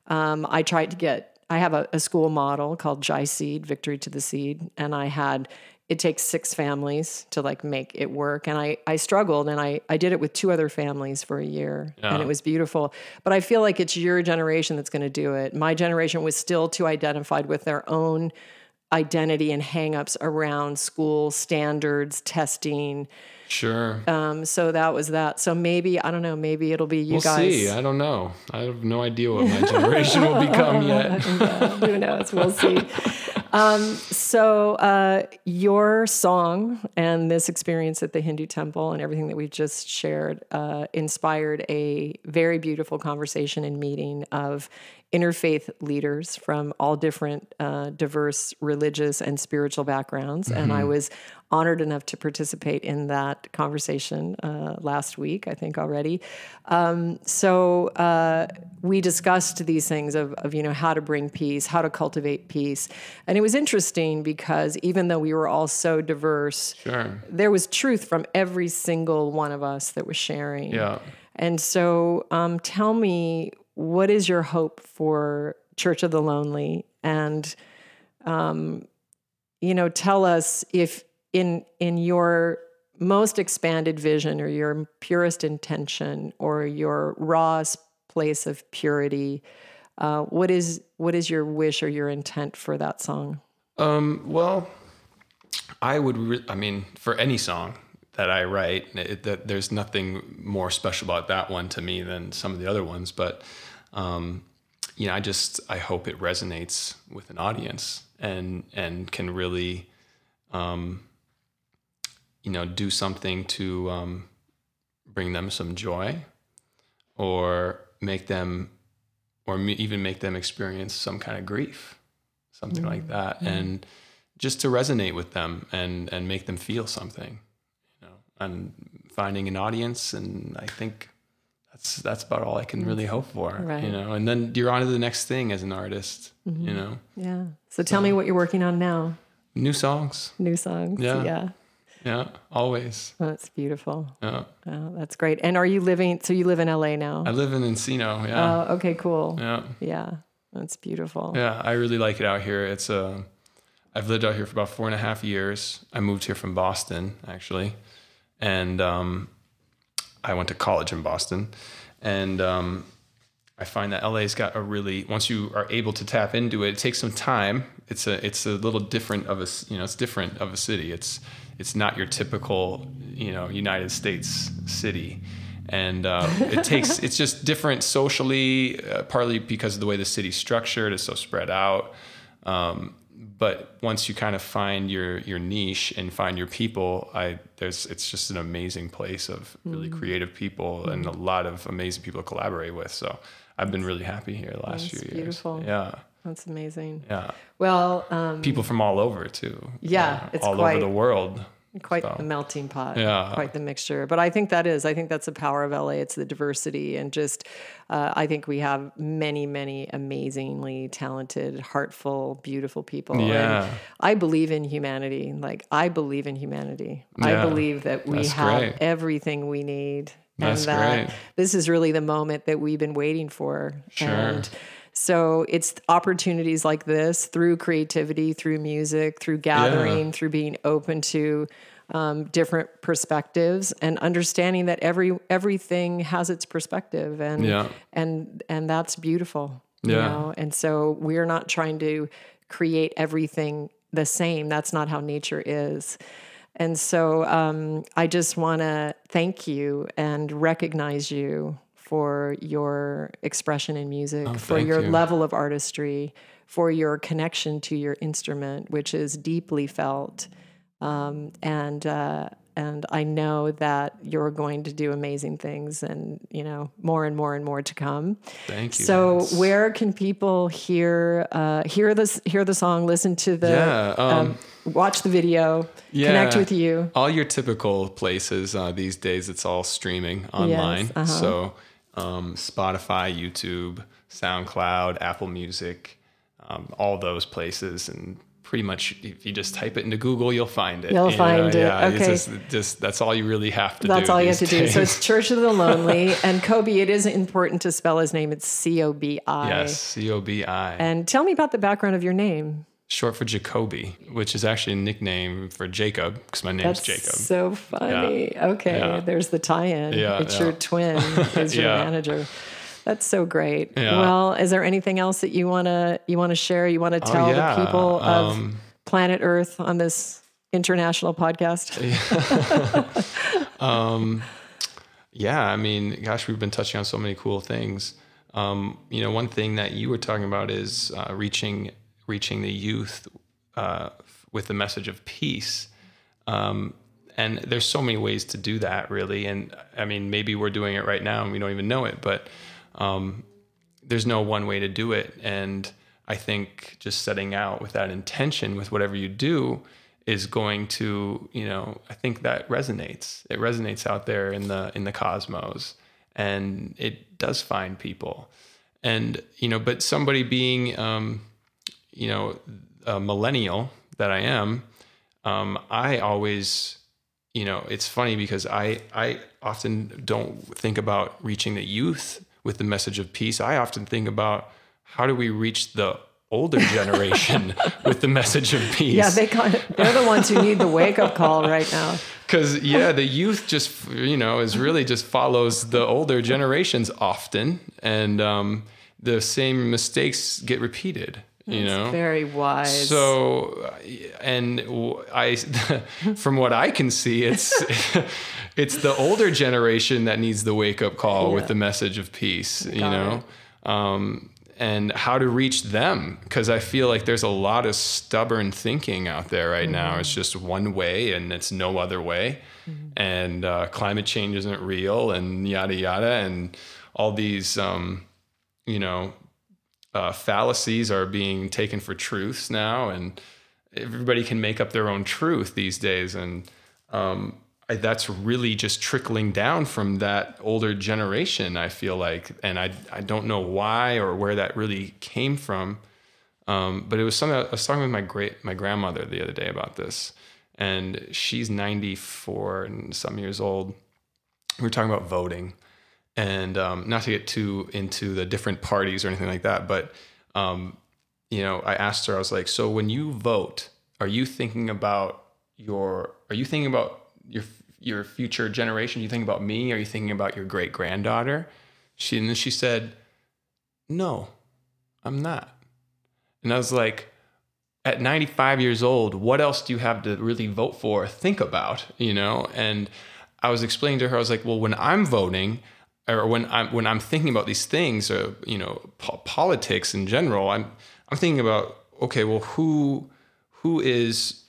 um, I tried to get, I have a, a school model called Jai Seed, Victory to the Seed. And I had, it takes six families to like make it work. And I, I struggled and I, I did it with two other families for a year and it was beautiful. But I feel like it's your generation that's going to do it. My generation was still too identified with their own identity and hangups around school standards, testing. Sure. Um, so that was that. So maybe, I don't know, maybe it'll be you we'll guys. see. I don't know. I have no idea what my generation will become yet. Who knows? We'll see. Um, so, uh, your song and this experience at the Hindu temple and everything that we've just shared uh, inspired a very beautiful conversation and meeting of interfaith leaders from all different uh, diverse religious and spiritual backgrounds. Mm-hmm. And I was honored enough to participate in that conversation uh, last week, I think already. Um, so uh, we discussed these things of, of, you know, how to bring peace, how to cultivate peace. And it was interesting because even though we were all so diverse, sure. there was truth from every single one of us that was sharing. Yeah. And so um, tell me, what is your hope for Church of the Lonely? And, um, you know, tell us if in in your most expanded vision or your purest intention or your rawest place of purity uh, what is what is your wish or your intent for that song um, well i would re- i mean for any song that i write it, that there's nothing more special about that one to me than some of the other ones but um, you know i just i hope it resonates with an audience and and can really um, you know, do something to um, bring them some joy or make them, or even make them experience some kind of grief, something mm-hmm. like that. Mm-hmm. And just to resonate with them and, and make them feel something, you know, and finding an audience. And I think that's, that's about all I can really hope for, right. you know, and then you're on to the next thing as an artist, mm-hmm. you know? Yeah. So tell me what you're working on now. New songs. New songs. Yeah. Yeah. Yeah, always. That's beautiful. Yeah. Oh, that's great. And are you living, so you live in LA now? I live in Encino, yeah. Oh, okay, cool. Yeah. Yeah, that's beautiful. Yeah, I really like it out here. It's a, uh, I've lived out here for about four and a half years. I moved here from Boston, actually. And um, I went to college in Boston. And um, I find that LA's got a really once you are able to tap into it, it takes some time. It's a it's a little different of a you know it's different of a city. It's it's not your typical you know United States city, and uh, it takes it's just different socially, uh, partly because of the way the city's structured. It's so spread out. Um, but once you kind of find your your niche and find your people, I there's it's just an amazing place of really mm. creative people mm. and a lot of amazing people to collaborate with. So I've been really happy here the last That's few years. Beautiful. Yeah. That's amazing. Yeah. Well, um, people from all over too. Yeah, uh, it's all quite, over the world. Quite so. the melting pot. Yeah. Quite the mixture. But I think that is. I think that's the power of LA. It's the diversity and just. Uh, I think we have many, many amazingly talented, heartful, beautiful people. Yeah. And I believe in humanity. Like I believe in humanity. Yeah. I believe that we that's have great. everything we need. That's and that great. this is really the moment that we've been waiting for. Sure. And so it's opportunities like this through creativity, through music, through gathering, yeah. through being open to um, different perspectives and understanding that every everything has its perspective and yeah. and and that's beautiful. Yeah. You know? And so we're not trying to create everything the same. That's not how nature is. And so um, I just want to thank you and recognize you for your expression in music, oh, for your you. level of artistry, for your connection to your instrument, which is deeply felt. Um, and uh, and I know that you're going to do amazing things, and you know more and more and more to come. Thank you. So, where can people hear uh, hear this hear the song, listen to the yeah, um, um, watch the video, yeah, connect with you? All your typical places uh, these days. It's all streaming online. Yes, uh-huh. So um, Spotify, YouTube, SoundCloud, Apple Music, um, all those places, and pretty much if you just type it into Google, you'll find it. You'll you find know? it. Yeah, okay. Just, just, that's all you really have to that's do. That's all you have to days. do. So it's Church of the Lonely. and Cobi, it is important to spell his name. It's C O B I. Yes, C O B I. And tell me about the background of your name. Short for Jacoby, which is actually a nickname for Jacob because my name's That's Jacob. So funny. Yeah. Okay, yeah. there's the tie-in. Yeah, it's yeah. your twin. Is your manager. That's so great. Well, is there anything else that you wanna you wanna share? You want to oh, tell oh, the people of um, planet Earth on this international podcast? um, yeah, I mean, gosh, we've been touching on so many cool things. Um, you know, one thing that you were talking about is uh, reaching reaching the youth uh, with the message of peace. Um, and there's so many ways to do that, really. And I mean, maybe we're doing it right now and we don't even know it, but um, there's no one way to do it. And I think just setting out with that intention with whatever you do is going to, you know, I think that resonates. It resonates out there in the in the cosmos and it does find people. And, you know, but somebody being um, you know, a millennial that I am, um, I always you know, it's funny because I I often don't think about reaching the youth with the message of peace. I often think about how do we reach the older generation with the message of peace. Yeah, they kind of, they're the ones who need the wake up call right now. Because yeah, the youth just you know is really just follows the older generations often, and um, the same mistakes get repeated you know? very wise. So and i from what i can see it's it's the older generation that needs the wake up call yeah. with the message of peace Got you know um, and how to reach them because i feel like there's a lot of stubborn thinking out there right mm-hmm. now it's just one way and it's no other way. Mm-hmm. and uh, climate change isn't real and yada yada. And all these um, you know uh, fallacies are being taken for truths now, and everybody can make up their own truth these days. And um, I, that's really just trickling down from that older generation. I feel like, and I I don't know why or where that really came from. Um, but it was something I was talking with my great my grandmother the other day about this, and she's 94 and some years old. We were talking about voting, and um, not to get too into the different parties or anything like that, but um, you know, I asked her, I was like, so when you vote, are you thinking about your, are you thinking about your your future generation? Are you thinking about me? Are you thinking about your great granddaughter? She and then she said, no, I'm not. And I was like, at 95 years old, what else do you have to really vote for? Think about, you know? And I was explaining to her, I was like, well, when I'm voting, or when I'm when I'm thinking about these things, or you know, po- politics in general, I'm I'm thinking about okay, well, who who is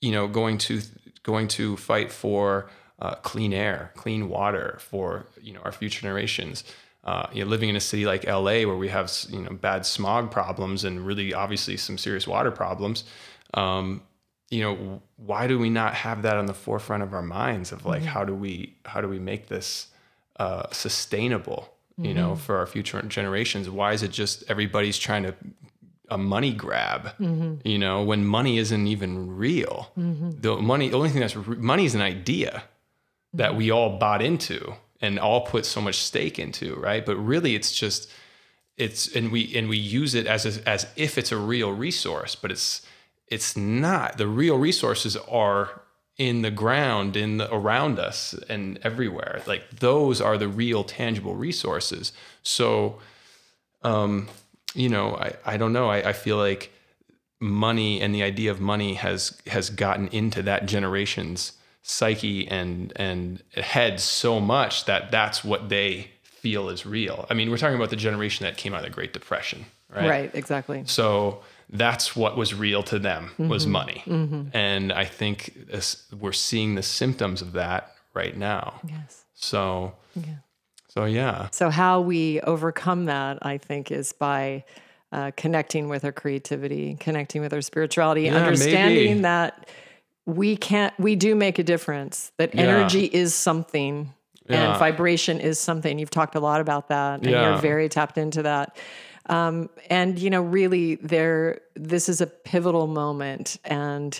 you know going to going to fight for uh, clean air, clean water for you know our future generations. Uh, you know, living in a city like LA where we have you know bad smog problems and really obviously some serious water problems. Um, you know, why do we not have that on the forefront of our minds of like mm-hmm. how do we how do we make this uh, sustainable, you mm-hmm. know, for our future generations? Why is it just everybody's trying to a money grab, mm-hmm. you know, when money isn't even real? Mm-hmm. The money, the only thing that's money is an idea that we all bought into and all put so much stake into, right? But really, it's just it's and we and we use it as a, as if it's a real resource, but it's it's not. The real resources are in the ground in the, around us and everywhere. Like those are the real tangible resources. So um you know i i don't know. I, I feel like money and the idea of money has has gotten into that generation's psyche and and head so much that that's what they feel is real. I mean we're talking about the generation that came out of the great depression right? Right exactly. So that's what was real to them mm-hmm. was money. Mm-hmm. And I think we're seeing the symptoms of that right now. Yes. So, yeah. so yeah. So how we overcome that, I think, is by uh, connecting with our creativity, connecting with our spirituality, yeah, understanding maybe. that we can't, we do make a difference. That yeah. energy is something. And vibration is something. You've talked a lot about that, and you're very tapped into that. Um, and you know, really, there this is a pivotal moment, and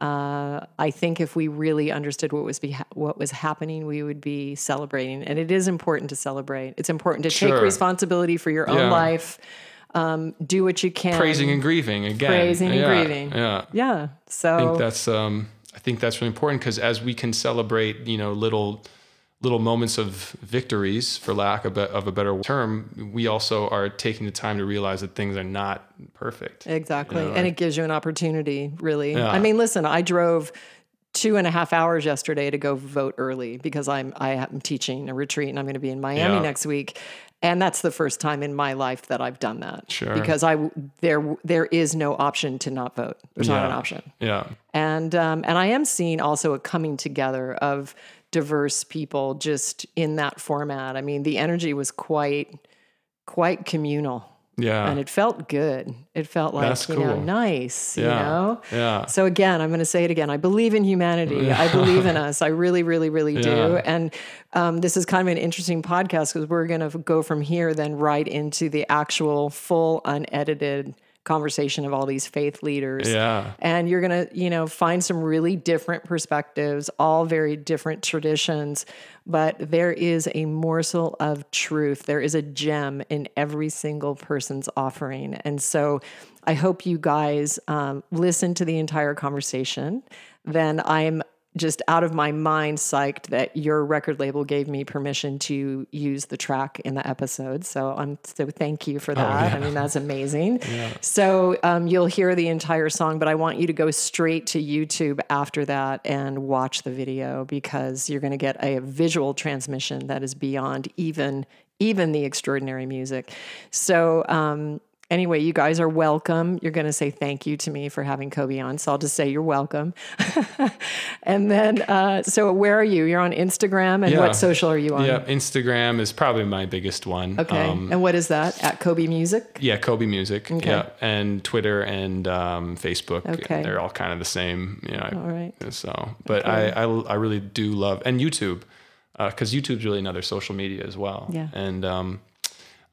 uh, I think if we really understood what was beha- what was happening, we would be celebrating. And it is important to celebrate. It's important to sure. take responsibility for your own yeah. life. Um, do what you can. Praising and grieving again. Praising yeah. and grieving. Yeah. Yeah. So I think that's um, I think that's really important because as we can celebrate, you know, little little moments of victories, for lack of a, better term, we also are taking the time to realize that things are not perfect. Exactly. You know, and it gives you an opportunity, really. Yeah. I mean, listen, I drove two and a half hours yesterday to go vote early because I'm I am teaching a retreat and I'm going to be in Miami yeah. next week. And that's the first time in my life that I've done that. Sure. Because I there there is no option to not vote. There's yeah. not an option. Yeah. And um, and I am seeing also a coming together of diverse people just in that format. I mean, the energy was quite quite communal. Yeah. And it felt good. It felt like, That's you know, cool. nice, you Yeah. know? Yeah. So again, I'm going to say it again. I believe in humanity. I believe in us. I really, really, really do. Yeah. And um, this is kind of an interesting podcast because we're going to go from here then right into the actual full unedited conversation of all these faith leaders. Yeah. and you're going to you know find some really different perspectives all very different traditions but there is a morsel of truth. There is a gem in every single person's offering. And so i hope you guys um, listen to the entire conversation. Then i'm just out of my mind psyched that your record label gave me permission to use the track in the episode. So I'm so thank you for that. I mean, that's amazing. So um, you'll hear the entire song, but I want you to go straight to YouTube after that and watch the video because you're going to get a visual transmission that is beyond even even the extraordinary music. So um, anyway, you guys are welcome. You're going to say thank you to me for having Cobi on. So I'll just say you're welcome. and then, uh, so where are you? You're on Instagram, and Yeah. what social are you on? Yeah. Instagram is probably my biggest one. Okay. Um, and what is that? At Cobi Music? yeah, Cobi Music. Okay. Yeah, and Twitter and um, Facebook. Okay. they're all kind of the same. You know. All right. So, but I, I I really do love and YouTube because YouTube's really another social media as well. Yeah. And um,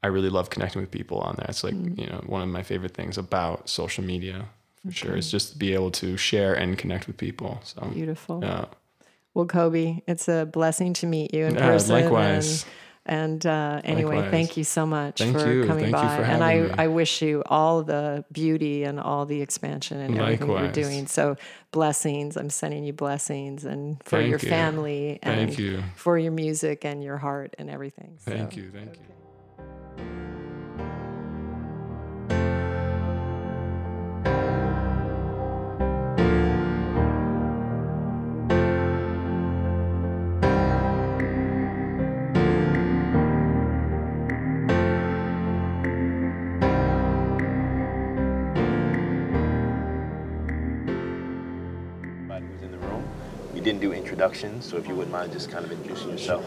I really love connecting with people on there. It's like Mm. you know one of my favorite things about social media for sure is just to be able to share and connect with people. So Beautiful. yeah. Well, Cobi, it's a blessing to meet you in Yeah, person. likewise. And, and uh, anyway, Likewise. thank you so much Thank for you. coming Thank by. for and I, me. I wish you all the beauty and all the expansion and everything you're doing. So blessings. I'm sending you blessings and for Thank your you. family and Thank you. for your music and your heart and everything. So, Thank you. Thank you. Didn't do introductions, so if you wouldn't mind just kind of introducing yourself.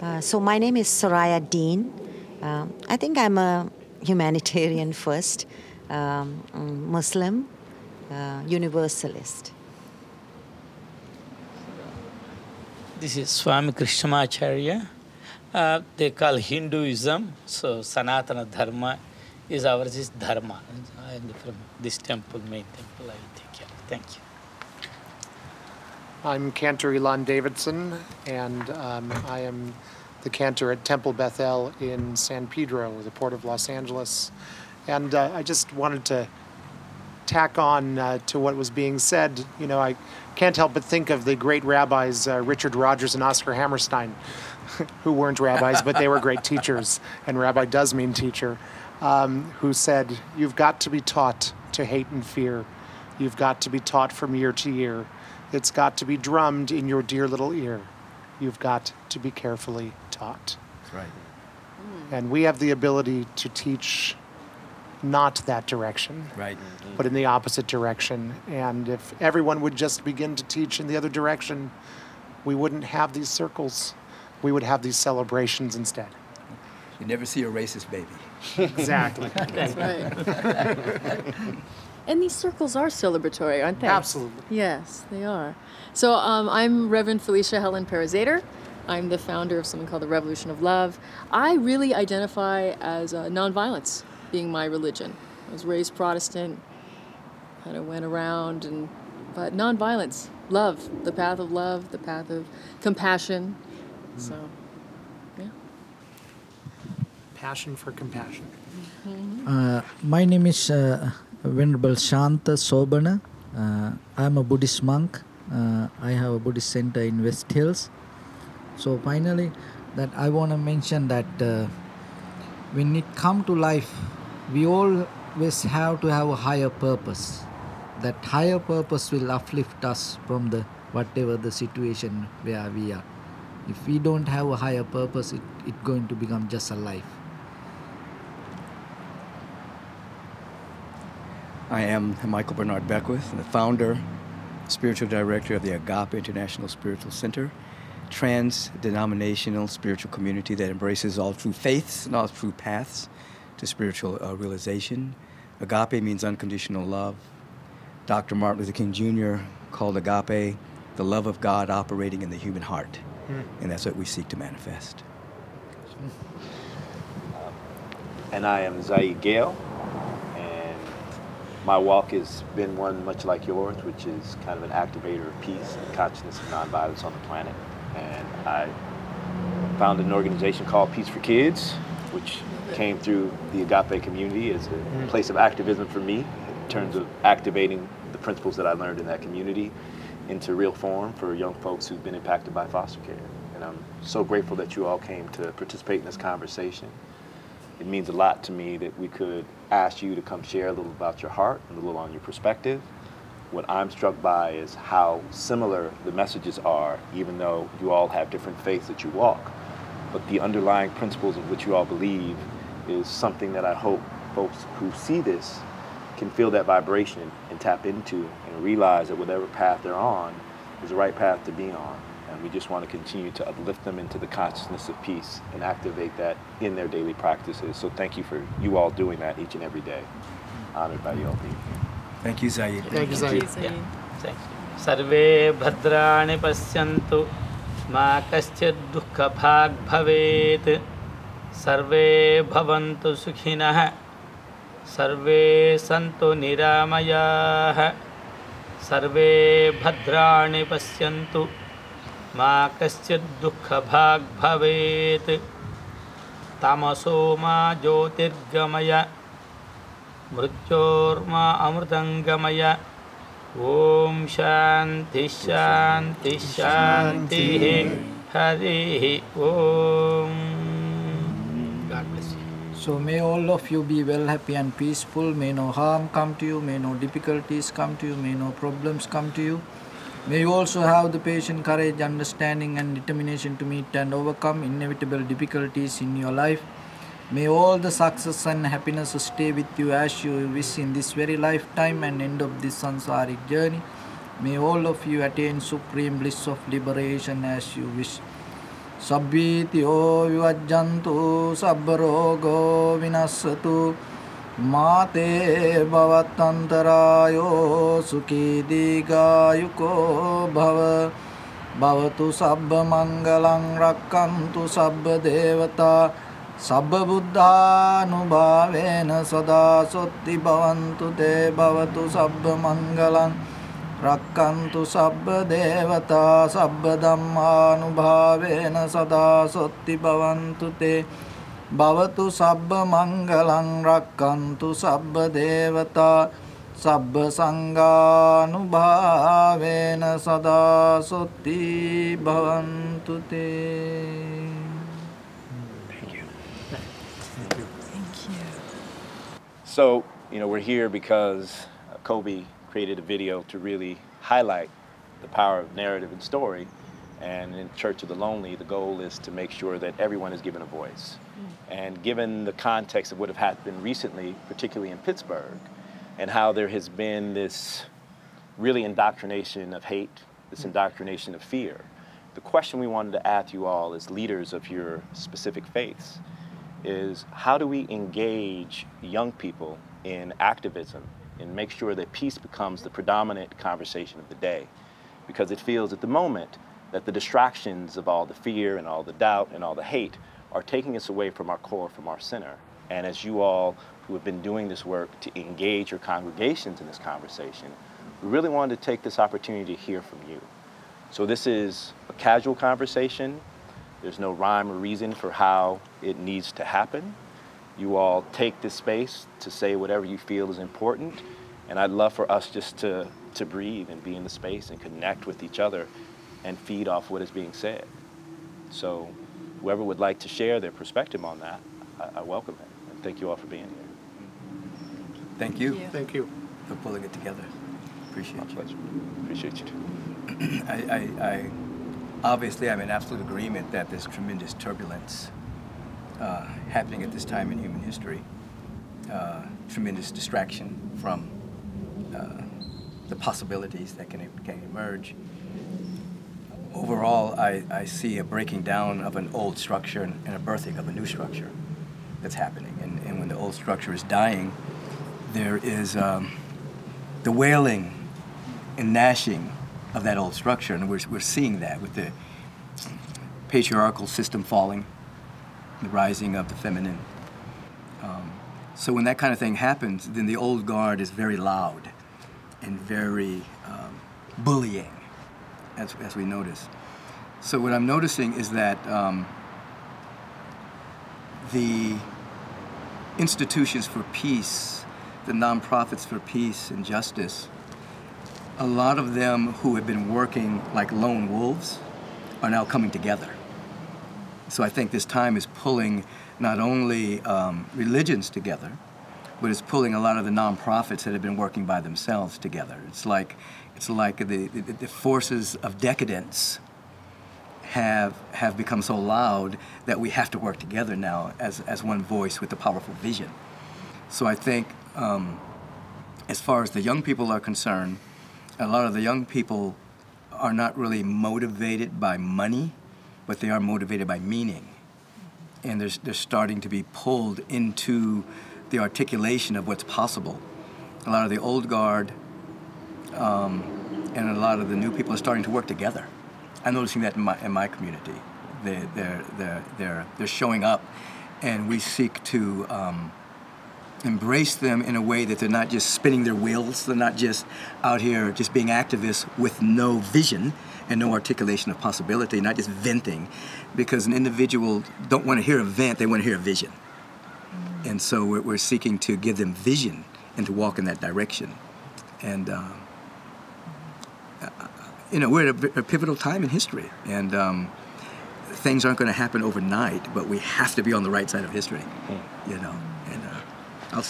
Uh, so my name is Soraya Deen. Um, I think I'm a humanitarian first, um, Muslim, uh, Universalist. This is Swami Krishnamacharya. Uh, they call Hinduism, so Sanatana Dharma is ours is Dharma. And from this temple, main temple, I take care. Thank you. I'm Cantor Elon Davidson, and um, I am the cantor at Temple Bethel in San Pedro, the port of Los Angeles. And uh, I just wanted to tack on uh, to what was being said. You know, I can't help but think of the great rabbis uh, Richard Rodgers and Oscar Hammerstein, who weren't rabbis, but they were great teachers, and rabbi does mean teacher, um, who said, You've got to be taught to hate and fear. You've got to be taught from year to year. It's got to be drummed in your dear little ear. You've got to be carefully taught. That's right. And we have the ability to teach not that direction, Right. but in the opposite direction. And if everyone would just begin to teach in the other direction, we wouldn't have these circles. We would have these celebrations instead. You never see a racist baby. Exactly. That's right. and these circles are celebratory, aren't they? Absolutely. Yes, they are. So um, I'm Reverend Felicia Helen Parazader. I'm the founder of something called the Revolution of Love. I really identify as uh, nonviolence being my religion. I was raised Protestant, kind of went around, and but nonviolence, love, the path of love, the path of compassion. So, yeah. Passion for compassion. Uh, my name is uh, Venerable Shanta Sobana. Uh, I'm a Buddhist monk. Uh, I have a Buddhist center in West Hills. So finally, that I want to mention that uh, when it come to life, we always have to have a higher purpose. That higher purpose will uplift us from the whatever the situation where we are. If we don't have a higher purpose, it, it going to become just a life. I am Michael Bernard Beckwith, the founder, spiritual director of the Agape International Spiritual Center, trans denominational spiritual community that embraces all true faiths and all true paths to spiritual uh, realization. Agape means unconditional love. Dr. Martin Luther King Jr. called agape the love of God operating in the human heart. Mm. And that's what we seek to manifest. And I am Zaid Gale, and my walk has been one much like yours, which is kind of an activator of peace and consciousness and nonviolence on the planet. And I founded an organization called Peace for Kids, which came through the Agape community as a mm. place of activism for me in terms of activating the principles that I learned in that community into real form for young folks who've been impacted by foster care. And I'm so grateful that you all came to participate in this conversation. It means a lot to me that we could ask you to come share a little about your heart and a little on your perspective. What I'm struck by is how similar the messages are, even though you all have different faiths that you walk. But the underlying principles of which you all believe is something that I hope folks who see this can feel that vibration and tap into and realize that whatever path they're on is the right path to be on. And we just want to continue to uplift them into the consciousness of peace and activate that in their daily practices. So thank you for you all doing that each and every day. Honored by you all being here. Thank you, Zaid. Thank you, Zaid. Yeah. Thank you. सर्वे भद्राणि पश्यन्तु मा कश्चित् दुःखभाग् भवेत् सर्वे भवन्तु सुखिनः सर्वे सन्तु निरामयाः सर्वे भद्राणि पश्यन्तु मा कश्चित् दुःखभाग् भवेत् तमसो मा ज्योतिर्गमय मृत्योर्मा अमृतङ्गमय ॐ शान्ति शान्ति शान्तिः हरिः ॐ God bless you. So may all of you be well, happy, and peaceful. May no harm come to you. May no difficulties come to you. May no problems come to you. May you also have the patience, courage, understanding, and determination to meet and overcome inevitable difficulties in your life. May all the success and happiness stay with you as you wish in this very lifetime and end of this samsaric journey. May all of you attain supreme bliss of liberation as you wish. සබ්බීතියෝ විවජ්ජන්තු සබ්බ රෝගෝ විනස්සතු මාතේ භවත්තන්තරායෝ සුඛී දීගායුකෝ භව භවතු සබ්බ මංගලං රක්칸තු සබ්බ දේවතා සබ්බබුද්ධානුභාවේන සදා සොත්ති භවන්තු තේ භවතු සබ්බ මංගලං රක්칸තු සබ්බ දේවතා සබ්බ ධම්මානුභාවේන සදා සොත්ති භවන්තු තේ. භවතු සබ්බ මංගලං රක්칸තු සබ්බ දේවතා සබ්බ සංඝානුභාවේන සදා සොත්ති භවන්තු තේ. So, you know, we're here because Cobi created a video to really highlight the power of narrative and story. And in Church of the Lonely, the goal is to make sure that everyone is given a voice. Mm. And given the context of what have happened recently, particularly in Pittsburgh, and how there has been this really indoctrination of hate, this indoctrination of fear, the question we wanted to ask you all as leaders of your specific faiths is how do we engage young people in activism and make sure that peace becomes the predominant conversation of the day? Because it feels at the moment that the distractions of all the fear and all the doubt and all the hate are taking us away from our core, from our center. And as you all who have been doing this work to engage your congregations in this conversation, we really wanted to take this opportunity to hear from you. So this is a casual conversation. There's no rhyme or reason for how it needs to happen. You all take this space to say whatever you feel is important. And I'd love for us just to, to breathe and be in the space and connect with each other and feed off what is being said. So whoever would like to share their perspective on that, I, I welcome it. And thank you all for being here. Thank you Thank you. for pulling it together. Appreciate My you. pleasure. Appreciate you too. I, I, I obviously I'm in absolute agreement that there's tremendous turbulence uh, happening at this time in human history. Uh, tremendous distraction from uh, the possibilities that can, can emerge. overall, I, I see a breaking down of an old structure and, a birthing of a new structure that's happening. And, and when the old structure is dying, there is um, the wailing and gnashing of that old structure. And we're, we're seeing that with the patriarchal system falling, the rising of the feminine. Um, so when that kind of thing happens, then the old guard is very loud and very um, bullying, as, as we notice. So what I'm noticing is that um, the institutions for peace, the nonprofits for peace and justice, a lot of them who have been working like lone wolves are now coming together. So I think this time is pulling not only um, religions together, but it's pulling a lot of the nonprofits that have been working by themselves together. It's like it's like the, the, the forces of decadence have have become so loud that we have to work together now as, as one voice with a powerful vision. So I think um, as far as the young people are concerned, a lot of the young people are not really motivated by money, but they are motivated by meaning. And they're, they're starting to be pulled into the articulation of what's possible. A lot of the old guard um, and a lot of the new people are starting to work together. I'm noticing that in my, in my community. They, they're, they're, they're, they're showing up, and we seek to um, embrace them in a way that they're not just spinning their wheels, they're not just out here just being activists with no vision and no articulation of possibility, not just venting, because an individual don't want to hear a vent, they want to hear a vision. And so we're, we're seeking to give them vision and to walk in that direction. And um, you know, we're at a, a pivotal time in history, and um, things aren't going to happen overnight. But we have to be on the right side of history, hmm. you know. And uh, I'll.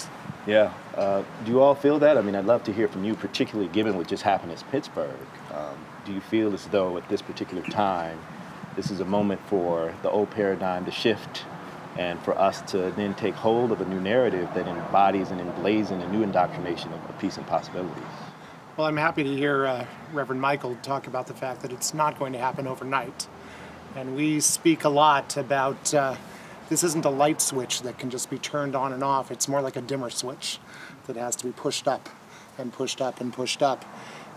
Yeah. Uh, do you all feel that? I mean, I'd love to hear from you, particularly given what just happened in Pittsburgh. Um, do you feel as though at this particular time, this is a moment for the old paradigm to shift and for us to then take hold of a new narrative that embodies and emblazons a new indoctrination of, peace and possibilities? Well, I'm happy to hear uh, Reverend Michael talk about the fact that it's not going to happen overnight. And we speak a lot about uh, this isn't a light switch that can just be turned on and off. It's more like a dimmer switch that has to be pushed up and pushed up and pushed up.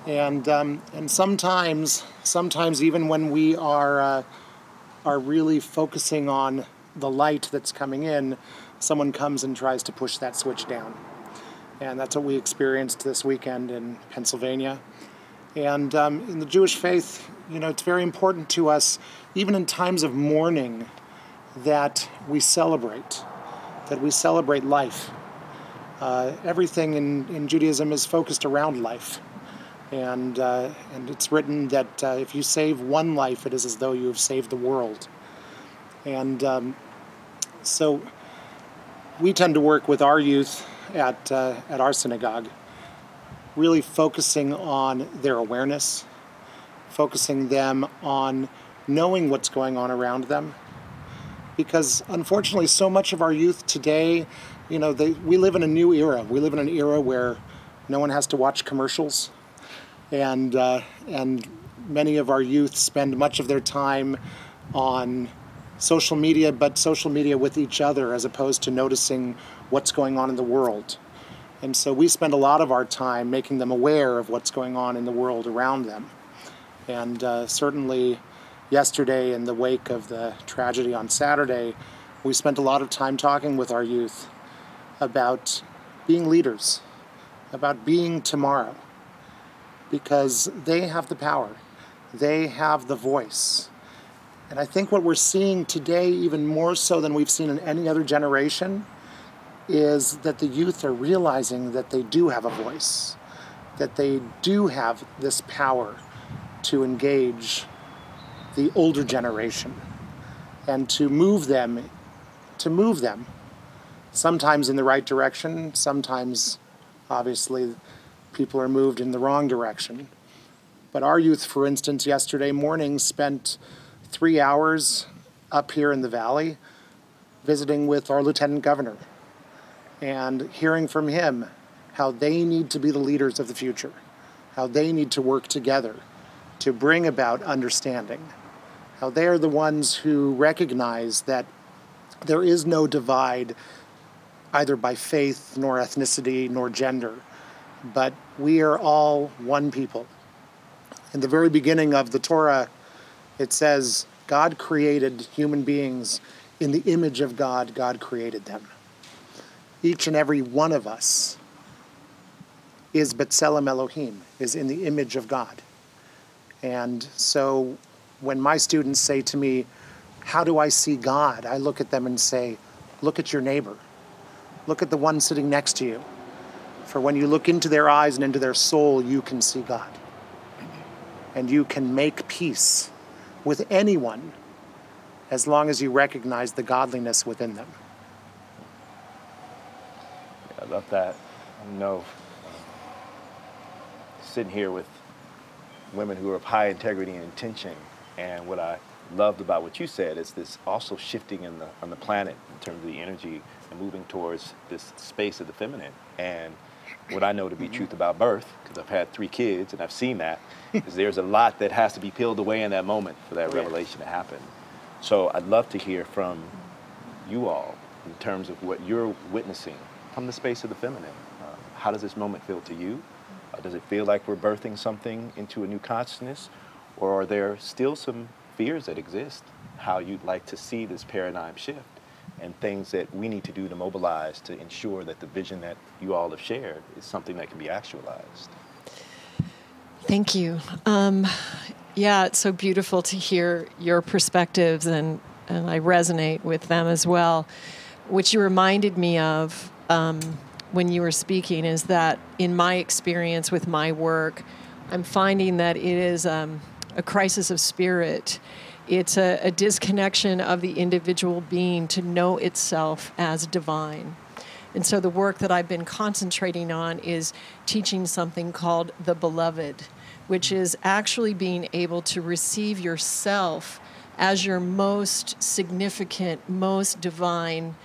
And um, and sometimes, sometimes even when we are uh, are really focusing on the light that's coming in, someone comes and tries to push that switch down. And that's what we experienced this weekend in Pennsylvania. And um, in the Jewish faith, you know, it's very important to us, even in times of mourning, that we celebrate, that we celebrate life. Uh, everything in, in Judaism is focused around life. And, uh, and it's written that uh, if you save one life, it is as though you have saved the world. And um, so we tend to work with our youth at, uh, at our synagogue, really focusing on their awareness, focusing them on knowing what's going on around them. Because unfortunately, so much of our youth today, you know, they, we live in a new era. We live in an era where no one has to watch commercials, and uh, and many of our youth spend much of their time on social media, but social media with each other as opposed to noticing what's going on in the world. And so we spend a lot of our time making them aware of what's going on in the world around them. And uh, certainly, yesterday, in the wake of the tragedy on Saturday, we spent a lot of time talking with our youth about being leaders, about being tomorrow, because they have the power, they have the voice. And I think what we're seeing today, even more so than we've seen in any other generation, is that the youth are realizing that they do have a voice, that they do have this power to engage the older generation and to move them to move them sometimes in the right direction sometimes obviously people are moved in the wrong direction but our youth for instance yesterday morning spent 3 hours up here in the valley visiting with our lieutenant governor and hearing from him how they need to be the leaders of the future, how they need to work together to bring about understanding. Now, they are the ones who recognize that there is no divide either by faith, nor ethnicity, nor gender, but we are all one people. In the very beginning of the Torah, it says, God created human beings in the image of God, God created them. Each and every one of us is B'Tselem Elohim, is in the image of God. And so when my students say to me, How do I see God? I look at them and say, Look at your neighbor. Look at the one sitting next to you. For when you look into their eyes and into their soul, you can see God. And you can make peace with anyone as long as you recognize the godliness within them. I love that. I know um, sitting here with women who are of high integrity and intention, and what I loved about what you said is this also shifting in the on the planet in terms of the energy and moving towards this space of the feminine. And what I know to be truth about birth, because I've had three kids and I've seen that, is there's a lot that has to be peeled away in that moment for that revelation to happen. So I'd love to hear from you all in terms of what you're witnessing from the space of the feminine. Uh, how does this moment feel to you? Uh, does it feel like we're birthing something into a new consciousness? Or are there still some fears that exist? How you'd like to see this paradigm shift and things that we need to do to mobilize to ensure that the vision that you all have shared is something that can be actualized? Thank you. Um, yeah, it's so beautiful to hear your perspectives, and, and I resonate with them as well. Which you reminded me of um, when you were speaking is that in my experience with my work, I'm finding that it is um, a crisis of spirit. It's a, a disconnection of the individual being to know itself as divine. And so the work that I've been concentrating on is teaching something called the beloved, which is actually being able to receive yourself as your most significant, most divine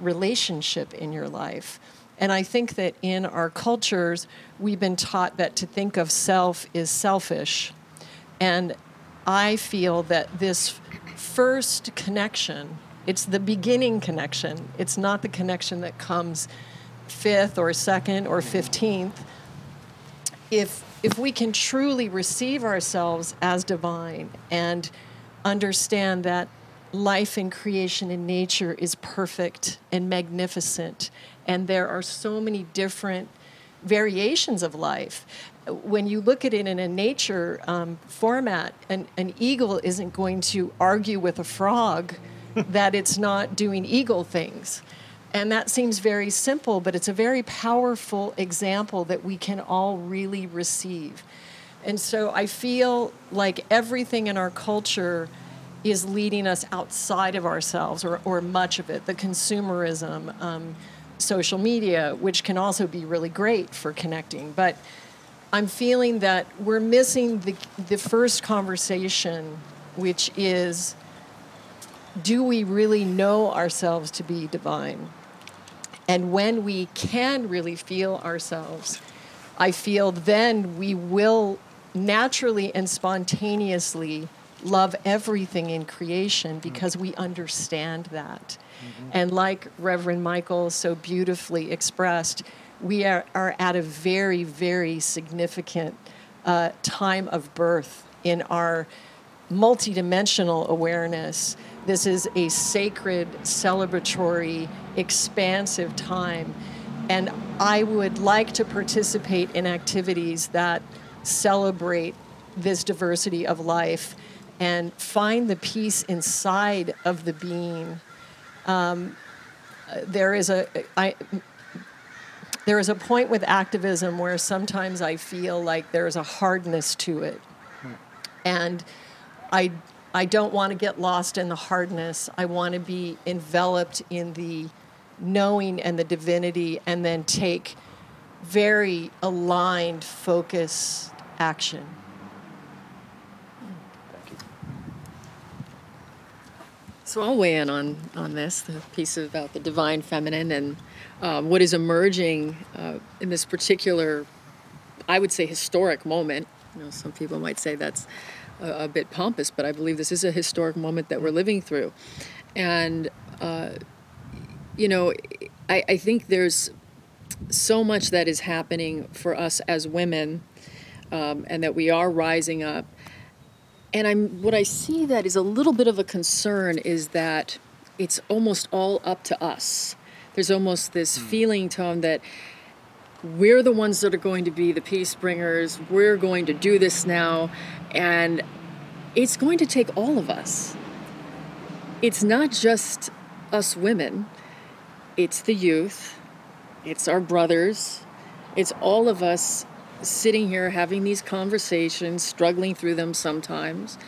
relationship in your life. And I think that in our cultures, we've been taught that to think of self is selfish. And I feel that this first connection, it's the beginning connection, it's not the connection that comes fifth or second or 15th. If, if we can truly receive ourselves as divine and understand that life and creation in nature is perfect and magnificent, and there are so many different variations of life. When you look at it in a nature um, format, an, an eagle isn't going to argue with a frog that it's not doing eagle things. And that seems very simple, but it's a very powerful example that we can all really receive. And so I feel like everything in our culture is leading us outside of ourselves, or, or much of it. The consumerism, um, social media, which can also be really great for connecting. But I'm feeling that we're missing the, the first conversation, which is do we really know ourselves to be divine? And when we can really feel ourselves, I feel then we will naturally and spontaneously love everything in creation because we understand that. Mm-hmm. And like Reverend Michael so beautifully expressed, we are, are at a very, very significant uh, time of birth in our multidimensional awareness. This is a sacred, celebratory, expansive time. And I would like to participate in activities that celebrate this diversity of life and find the peace inside of the being. Um, there is a I, there is a point with activism where sometimes I feel like there's a hardness to it, and I I don't want to get lost in the hardness. I want to be enveloped in the knowing and the divinity, and then take very aligned, focused action. Thank you. So I'll weigh in on, on this, the piece about the divine feminine and um, what is emerging uh, in this particular, I would say, historic moment You know, some people might say that's a, a bit pompous, but I believe this is a historic moment that we're living through. And, uh, you know, I, I think there's so much that is happening for us as women um, and that we are rising up. And I'm what I see that is a little bit of a concern is that it's almost all up to us. There's almost this mm. feeling, Tom, that we're the ones that are going to be the peace bringers. We're going to do this now. And it's going to take all of us. It's not just us women, it's the youth, it's our brothers, it's all of us sitting here having these conversations, struggling through them sometimes.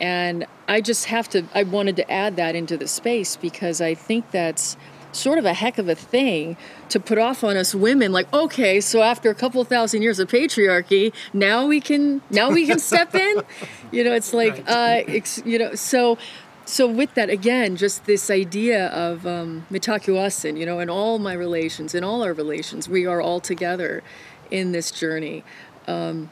And I just have to, I wanted to add that into the space because I think that's sort of a heck of a thing to put off on us women like okay so after a couple thousand years of patriarchy now we can now we can step in? You know it's like uh it's, you know so so with that again just this idea of um Mitakuye Oyasin you know in all my relations in all our relations we are all together in this journey. Um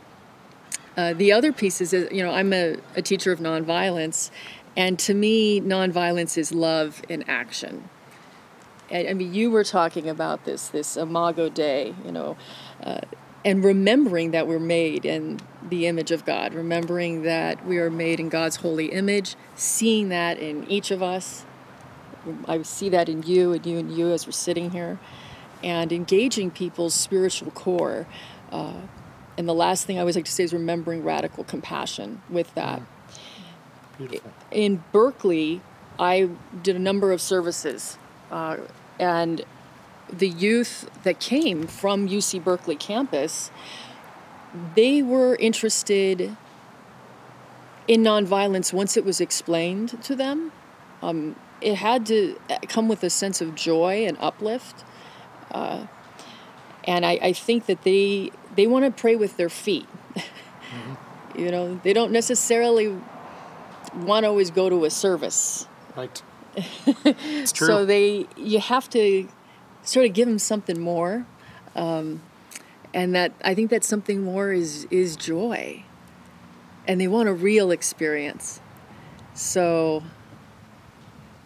uh, the other piece is you know i'm a, a teacher of nonviolence and to me nonviolence is love in action I I mean, you were talking about this, this Imago Dei, you know, uh, and remembering that we're made in the image of God, remembering that we are made in God's holy image, seeing that in each of us. I see that in you and you and you as we're sitting here, and engaging people's spiritual core. Uh, and the last thing I always like to say is remembering radical compassion with that. Beautiful. In Berkeley, I did a number of services uh, and the youth that came from UC Berkeley campus, they were interested in nonviolence once it was explained to them. Um, it had to uh, come with a sense of joy and uplift. Uh, and I, I think that they they want to pray with their feet. you know, they don't necessarily want to always go to a service. Right. It's true. So they, you have to sort of give them something more, um, and that I think that something more is is joy, and they want a real experience. So,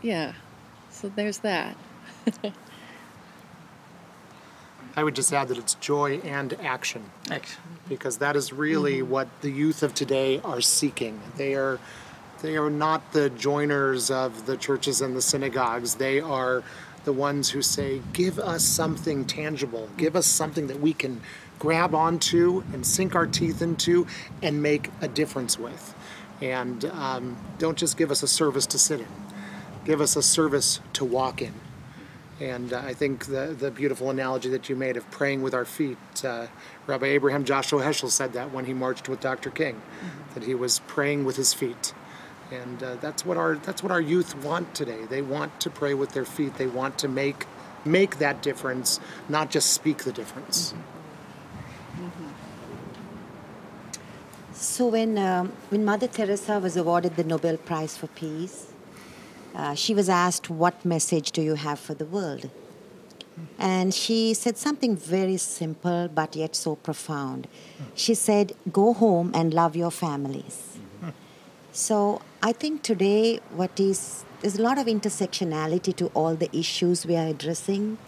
yeah, so there's that. I would just add that it's joy and action. Action. because that is really what the youth of today are seeking. They are they are not the joiners of the churches and the synagogues. They are the ones who say, "Give us something tangible. Give us something that we can grab onto and sink our teeth into and make a difference with." And um, don't just give us a service to sit in. Give us a service to walk in. And uh, I think the, the beautiful analogy that you made of praying with our feet, uh, Rabbi Abraham Joshua Heschel said that when he marched with Dr. King, that he was praying with his feet. And uh, that's what our that's what our youth want today. They want to pray with their feet. They want to make make that difference, not just speak the difference. So when um, when Mother Teresa was awarded the Nobel Prize for Peace, uh, she was asked, "What message do you have for the world?" And she said something very simple but yet so profound. She said, "Go home and love your families." So I think today what is there's a lot of intersectionality to all the issues we are addressing.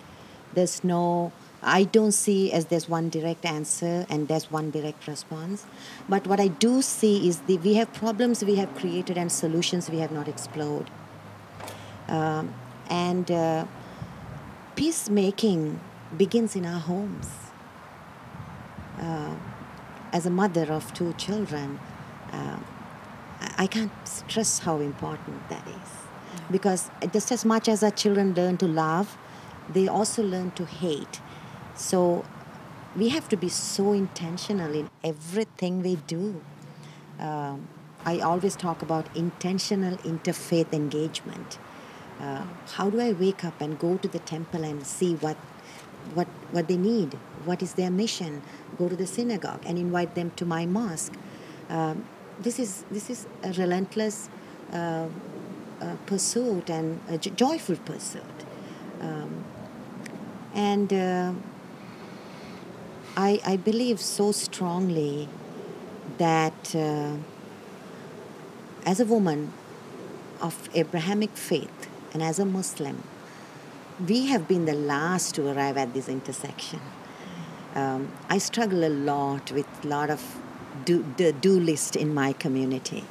There's no I don't see as there's one direct answer and there's one direct response. But what I do see is the we have problems we have created and solutions we have not explored. Um, and uh, peacemaking begins in our homes. Uh, as a mother of two children, uh, I- can't stress how important that is. Because just as much as our children learn to love, they also learn to hate. So we have to be so intentional in everything we do. Um, I always talk about intentional interfaith engagement. Uh, how do I wake up and go to the temple and see what, what, what they need? What is their mission? Go to the synagogue and invite them to my mosque. Um, this is this is a relentless uh, uh, pursuit and a joyful pursuit. Um, and uh, I, I believe so strongly that uh, as a woman of Abrahamic faith and as a Muslim, we have been the last to arrive at this intersection. Um, I struggle a lot with a lot of do, the do list in my community.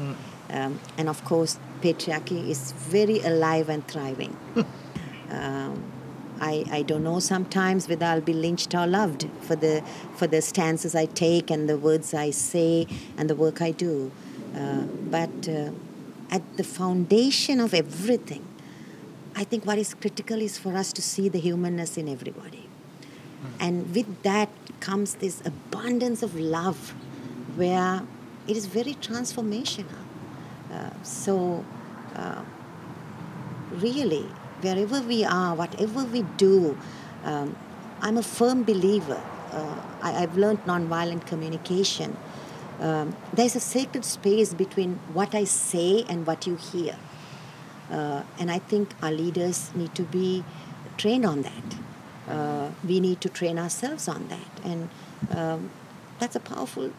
Um, and of course, patriarchy is very alive and thriving. um, I, I don't know sometimes whether I'll be lynched or loved for the, for the stances I take and the words I say and the work I do. Uh, but uh, at the foundation of everything, I think what is critical is for us to see the humanness in everybody. And with that comes this abundance of love where it is very transformational. Uh, so, uh, really, wherever we are, whatever we do, um, I'm a firm believer. Uh, I, I've learned nonviolent communication. Um, there's a sacred space between what I say and what you hear. Uh, and I think our leaders need to be trained on that. Uh, we need to train ourselves on that. And um, that's a powerful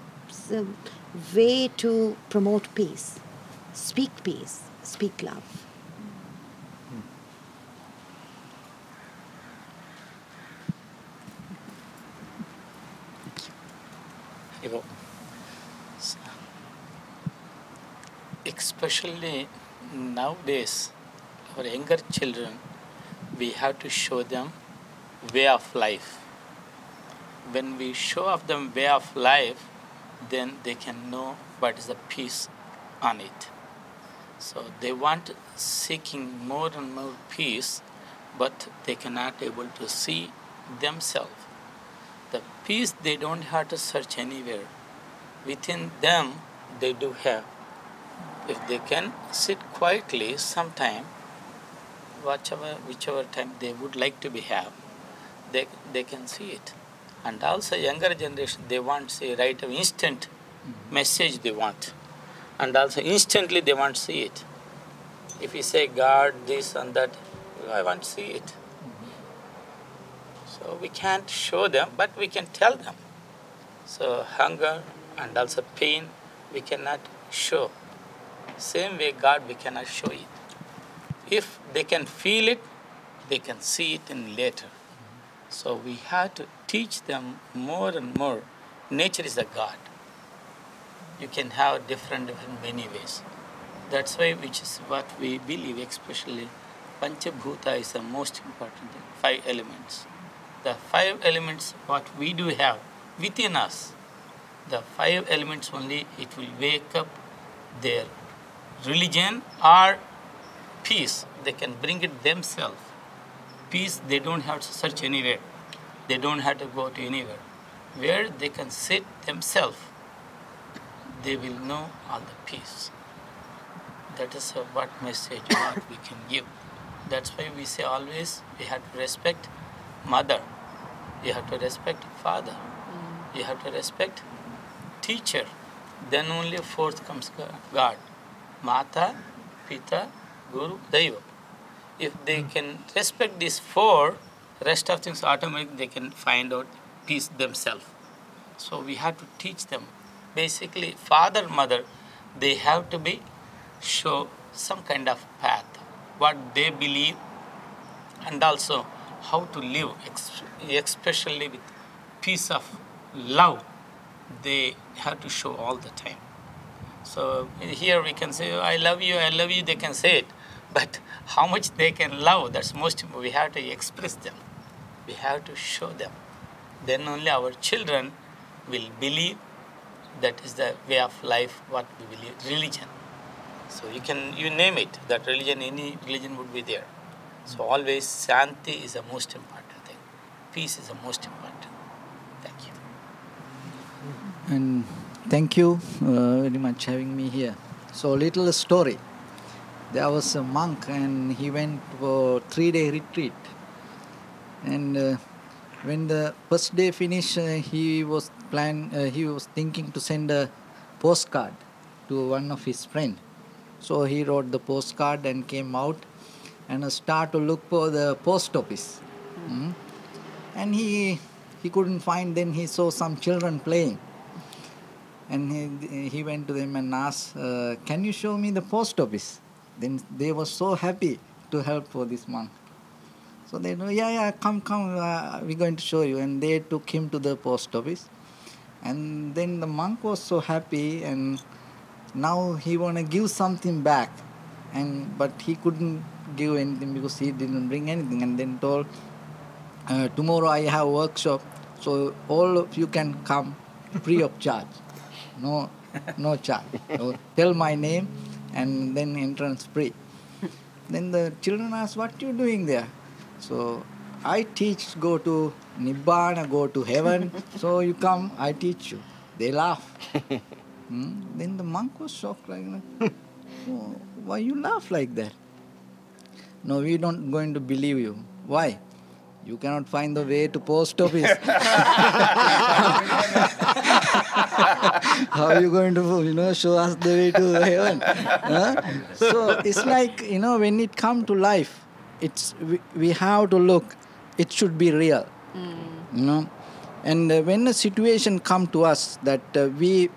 way to promote peace. Speak peace, speak love. especially nowadays, our younger children, we have to show them way of life. When we show of them way of life, then they can know what is the peace on it. So they want seeking more and more peace, but they cannot able to see themselves. The peace they don't have to search anywhere. Within them they do have. If they can sit quietly sometime whichever whichever time they would like to be have they, they can see it and also younger generation they want say right away instant message they want and also instantly they want to see it if you say god this and that i want to see it so we can't show them, but we can tell them. So hunger and also pain, we cannot show. Same way God, we cannot show it. If they can feel it, they can see it in later. So we have to teach them more and more. Nature is a God. You can have different, different many ways. That's why, which is what we believe, especially Panchabhuta is the most important thing, five elements the five elements what we do have within us the five elements only it will wake up their religion or peace they can bring it themselves peace they don't have to search anywhere they don't have to go to anywhere. Where they can sit themselves they will know all the peace. That is what message what we can give. That's why we say always we have to respect mother. You have to respect father. Mm. You have to respect teacher. Then only fourth comes god. Mata pita guru daiva. If they mm. can respect these four rest of things automatically they can find out peace themselves so we have to teach them basically father mother they have to be show some kind of path what they believe and also how to live, especially with peace of love. They have to show all the time. So here we can say, "I love you, I love you." They can say it, but how much they can love? That's most. We have to express them. We have to show them. Then only our children will believe that is the way of life. What we believe, religion. So you can you name it. That religion, any religion would be there. So always Santi is the most important thing. Peace is the most important. Thank you. And thank you uh, very much having me here. So little story. There was a monk and he went for three day retreat. And uh, when the first day finished, uh, he was plan. Uh, he was thinking to send a postcard to one of his friend. So he wrote the postcard and came out and start to look for the post office. Mm. And he he couldn't find. Then he saw some children playing and he, he went to them and asked, uh, Can you show me the post office? Then they were so happy to help for this monk. So they know, yeah, yeah, come, come, uh, we're going to show you. And they took him to the post office. And then the monk was so happy, and now he want to give something back. And but he couldn't give anything because he didn't bring anything. And then told, uh, tomorrow I have workshop, so all of you can come free of charge. No, no charge. So tell my name, and then entrance free. Then the children asked, "What you doing there?" So I teach go to Nibbana, go to heaven. so you come, I teach you. They laugh. Hmm? Then the monk was shocked, like, oh, why you laugh like that? No, we don't going to believe you. Why? You cannot find the way to post office. How are you going to, you know, show us the way to heaven? Huh? So it's like, you know, when it come to life, it's we, we have to look. It should be real, you know. And uh, when a situation come to us that uh, we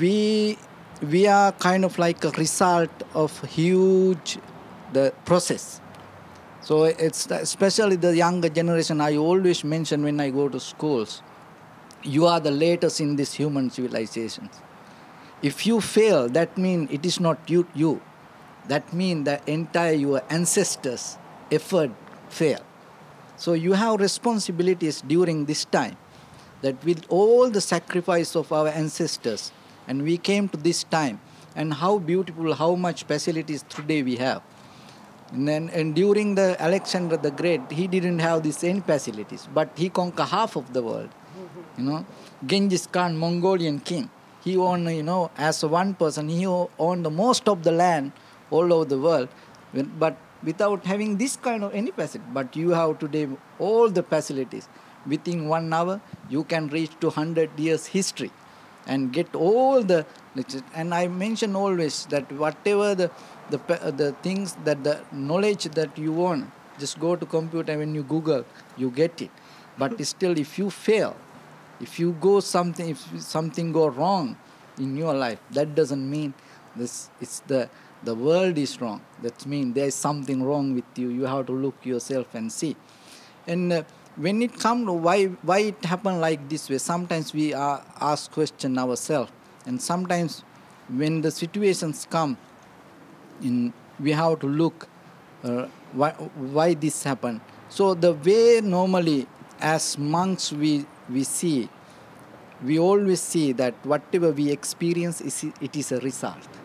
we we are kind of like a result of huge the process so it's especially the younger generation i always mention when i go to schools you are the latest in this human civilizations if you fail that means it is not you you that means the entire your ancestors effort fail. So you have responsibilities during this time that with all the sacrifice of our ancestors and we came to this time and how beautiful how much facilities today we have. And then and during the alexander the great he didn't have these same facilities but he conquered half of the world you know. Genghis khan mongolian king he owned you know as one person he owned the most of the land all over the world but without having this kind of any facility but you have today all the facilities. Within one hour you can reach to 100 years history and get all the and i mention always that whatever the the, the things that the knowledge that you want just go to computer when you google you get it. But still if you fail if you go something if something go wrong in your life that doesn't mean this it's the the world is wrong. That means there is something wrong with you. You have to look yourself and see. And uh, when it comes to why why it happen like this way sometimes we are ask question ourselves. And sometimes when the situations come in we have to look uh, why, why this happened. So the way normally as monks we we see we always see that whatever we experience is it is a result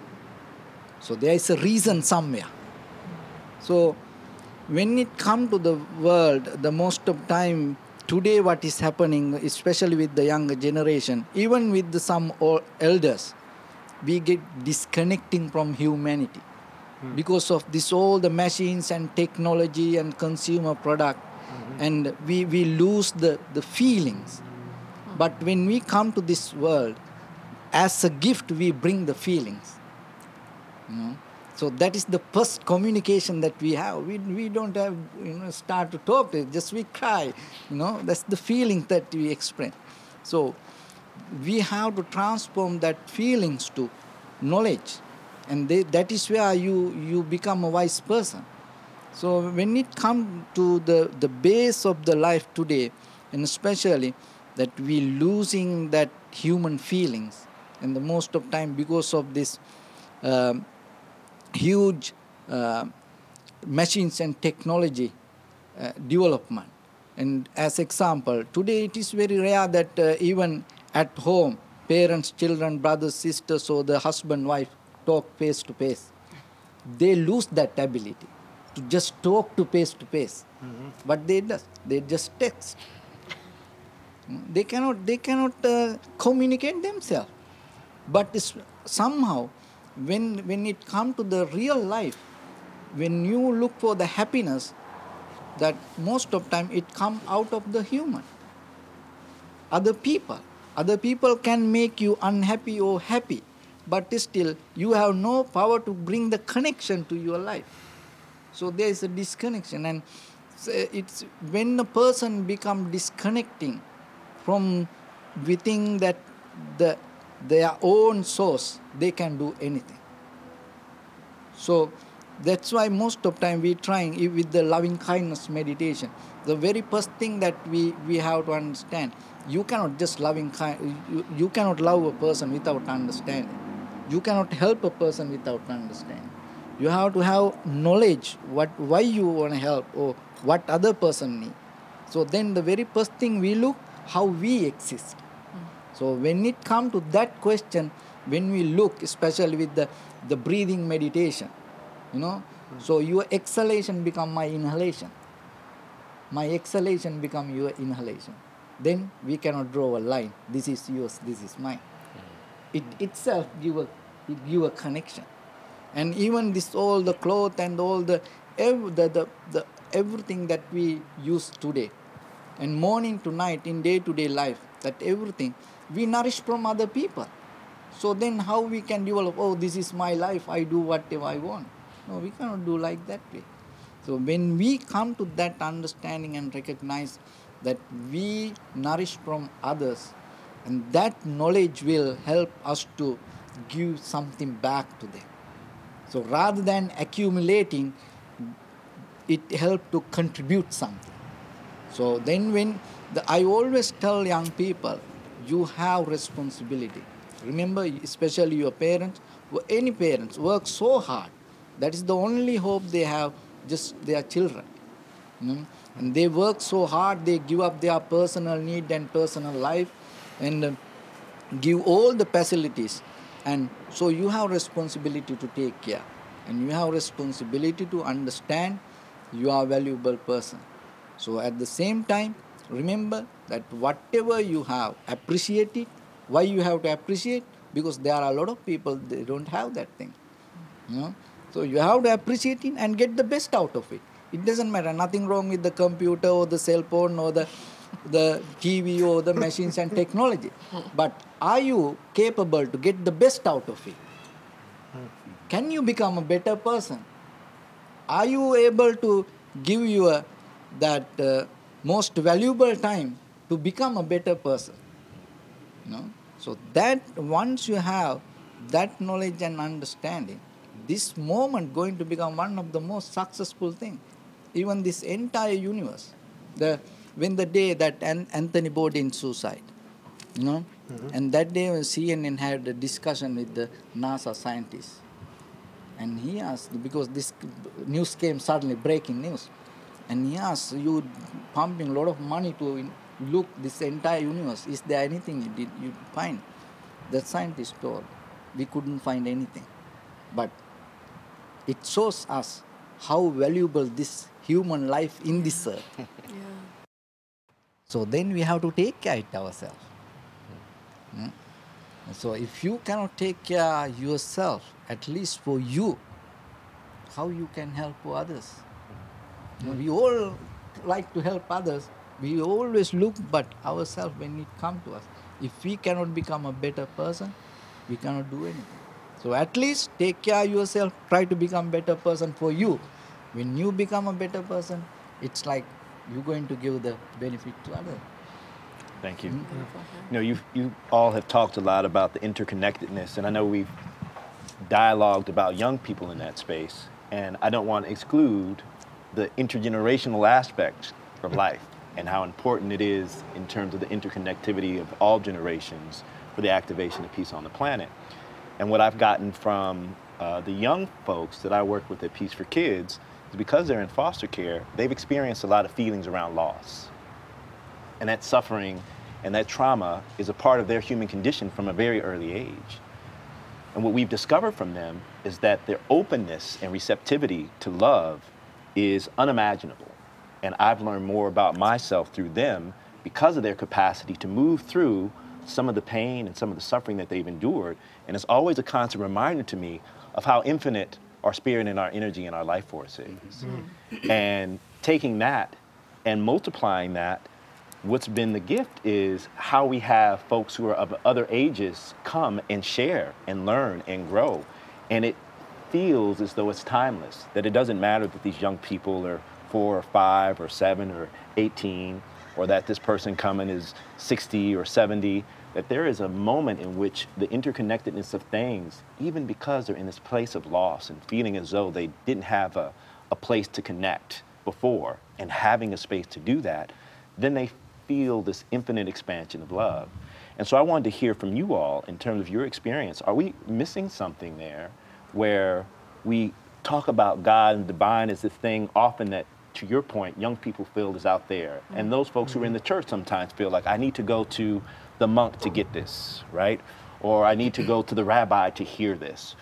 so there is a reason somewhere so when it come to the world the most of time today what is happening especially with the younger generation even with the some o- elders we get disconnecting from humanity. Hmm. Because of this all the machines and technology and consumer product hmm. and we, we lose the, the feelings. But when we come to this world as a gift we bring the feelings you know. So that is the first communication that we have. We, we don't have you know start to talk just we cry you know. That's the feeling that we express. So we have to transform that feelings to knowledge. And they, that is where you you become a wise person. So when it comes to the the base of the life today and especially that we losing that human feelings and the most of time because of this um, huge uh, machines and technology uh, development. And as example today it is very rare that uh, even at home parents children brothers sisters or the husband wife talk face to face. They lose that ability to just talk to face to face. But they just they just text. They cannot they cannot uh, communicate themselves. But somehow when when it come to the real life when you look for the happiness that most of time it come out of the human. Other people other people can make you unhappy or happy but still you have no power to bring the connection to your life. So there is a disconnection and it's when a person become disconnecting from within that the their own source, they can do anything. So that's why most of time we trying with the loving kindness meditation. The very first thing that we, we have to understand, you cannot just loving kind, you, you cannot love a person without understanding. You cannot help a person without understanding. You have to have knowledge what why you want to help or what other person need. So then the very first thing we look how we exist. So when it come to that question, when we look, especially with the, the breathing meditation, you know, hmm. so your exhalation become my inhalation. My exhalation become your inhalation. Then we cannot draw a line. This is yours, this is mine. Hmm. It itself give a it give a connection. And even this all the cloth and all the, ev- the, the, the everything that we use today, and morning to night in day to day life, that everything we nourish from other people. So then how we can develop, oh, this is my life, I do whatever I want. No, we cannot do like that way. So when we come to that understanding and recognize that we nourish from others, and that knowledge will help us to give something back to them. So rather than accumulating, it help to contribute something. So then when the, I always tell young people, you have responsibility. Remember, especially your parents, any parents work so hard. That is the only hope they have, just their children. you know. And they work so hard, they give up their personal need and personal life and uh, give all the facilities. And so you have responsibility to take care. And you have responsibility to understand you are a valuable person. So at the same time, remember that whatever you have, appreciate it. Why you have to appreciate? Because there are a lot of people they don't have that thing. You know? So you have to appreciate it and get the best out of it. It doesn't matter. Nothing wrong with the computer or the cell phone or the the TV or the machines and technology. But are you capable to get the best out of it? Can you become a better person? Are you able to give your that uh, most valuable time to become a better person? You know? So that once you have that knowledge and understanding, this moment going to become one of the most successful thing. Even this entire universe. The when the day that An- Anthony Bourdain suicide, you know, mm-hmm. and that day when CNN had a discussion with the NASA scientists, and he asked because this news came suddenly breaking news, and he asked you pumping a lot of money to look this entire universe. Is there anything you did you find? The scientist told we couldn't find anything, but it shows us how valuable this human life in this earth. So then we have to take care of ourselves. Mm. So if you cannot take care yourself, at least for you, how you can help others? Know, we all like to help others. We always look but ourselves when it comes to us. If we cannot become a better person, we cannot do anything. So at least take care yourself. Try to become better person for you. When you become a better person, it's like you're going to give the benefit to others. Thank you. Beautiful. You know, you you all have talked a lot about the interconnectedness, and I know we've dialogued about young people in that space, and I don't want to exclude the intergenerational aspect of life and how important it is in terms of the interconnectivity of all generations for the activation of peace on the planet. And what I've gotten from uh, the young folks that I work with at Peace for Kids is because they're in foster care, they've experienced a lot of feelings around loss and that suffering and that trauma is a part of their human condition from a very early age. And what we've discovered from them is that their openness and receptivity to love is unimaginable. And I've learned more about myself through them because of their capacity to move through some of the pain and some of the suffering that they've endured. And it's always a constant reminder to me of how infinite our spirit and our energy and our life force is. Mm-hmm. And taking that and multiplying that what's been the gift is how we have folks who are of other ages come and share and learn and grow. And it feels as though it's timeless, that it doesn't matter that these young people are four or five or seven or 18, or that this person coming is 60 or 70. that there is a moment in which the interconnectedness of things, even because they're in this place of loss and feeling as though they didn't have a, a place to connect before and having a space to do that, then they feel this infinite expansion of love. And so I wanted to hear from you all in terms of your experience. Are we missing something there where we talk about God and divine as this thing often that, to your point, young people feel is out there? And mm-hmm. those folks who are in the mm-hmm. church sometimes feel like, I need to go to the monk to get this, right? Or I need to go to the rabbi to hear this.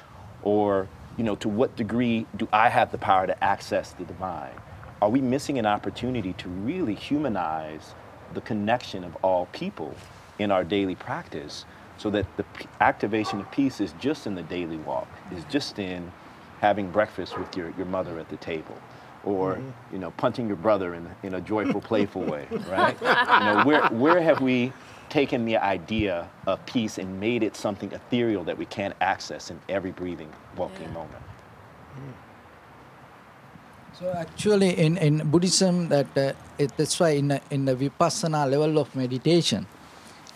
Or, you know, to what degree do I have the power to access the divine? Are we missing an opportunity to really humanize the connection of all people in our daily practice so that the p- activation of peace is just in the daily walk, is just in having breakfast with your, your mother at the table? Or you know, punching your brother in, in a joyful, playful way, right? You know, where, where have we taken the idea of peace and made it something ethereal that we can't access in every breathing, walking moment? So actually, in, in Buddhism, that uh, it, that's why in the, in the vipassana level of meditation,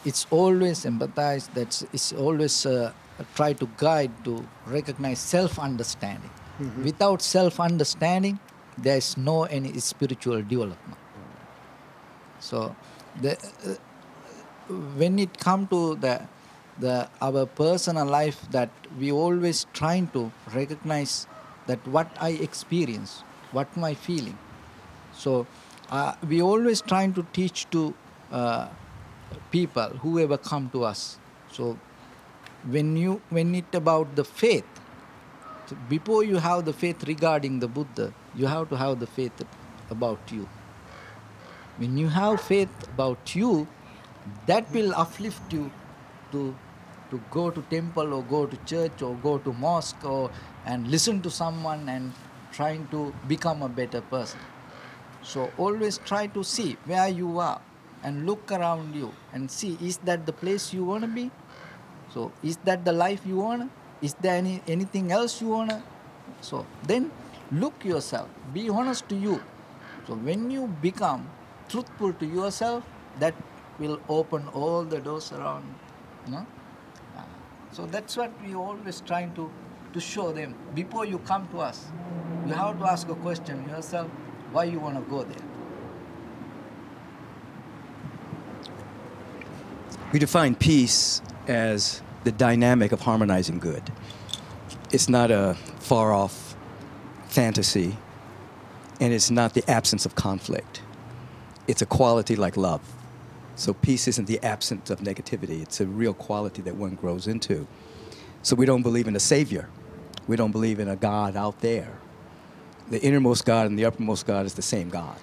it's always empathized. That it's always uh, try to guide to recognize self-understanding. Without self-understanding, there is no any spiritual development. So, the, uh, when it come to the the our personal life, that we always trying to recognize that what I experience, what my feeling. So, uh, we always trying to teach to uh, people whoever come to us. So, when you when it about the faith, before you have the faith regarding the Buddha, you have to have the faith about you. When you have faith about you, that will uplift you to to go to temple or go to church or go to mosque or and listen to someone and trying to become a better person. So always try to see where you are and look around you and see is that the place you want to be? So is that the life you want? Is there any anything else you want? So then look yourself. Be honest to you. So when you become truthful to yourself, that will open all the doors around. You know? So that's what we always trying to, to show them. Before you come to us, you have to ask a question yourself, why you want to go there. We define peace as the dynamic of harmonizing good. It's not a far off fantasy, and it's not the absence of conflict. It's a quality like love. So, peace isn't the absence of negativity, it's a real quality that one grows into. So, we don't believe in a savior, we don't believe in a God out there. The innermost God and the uppermost God is the same God.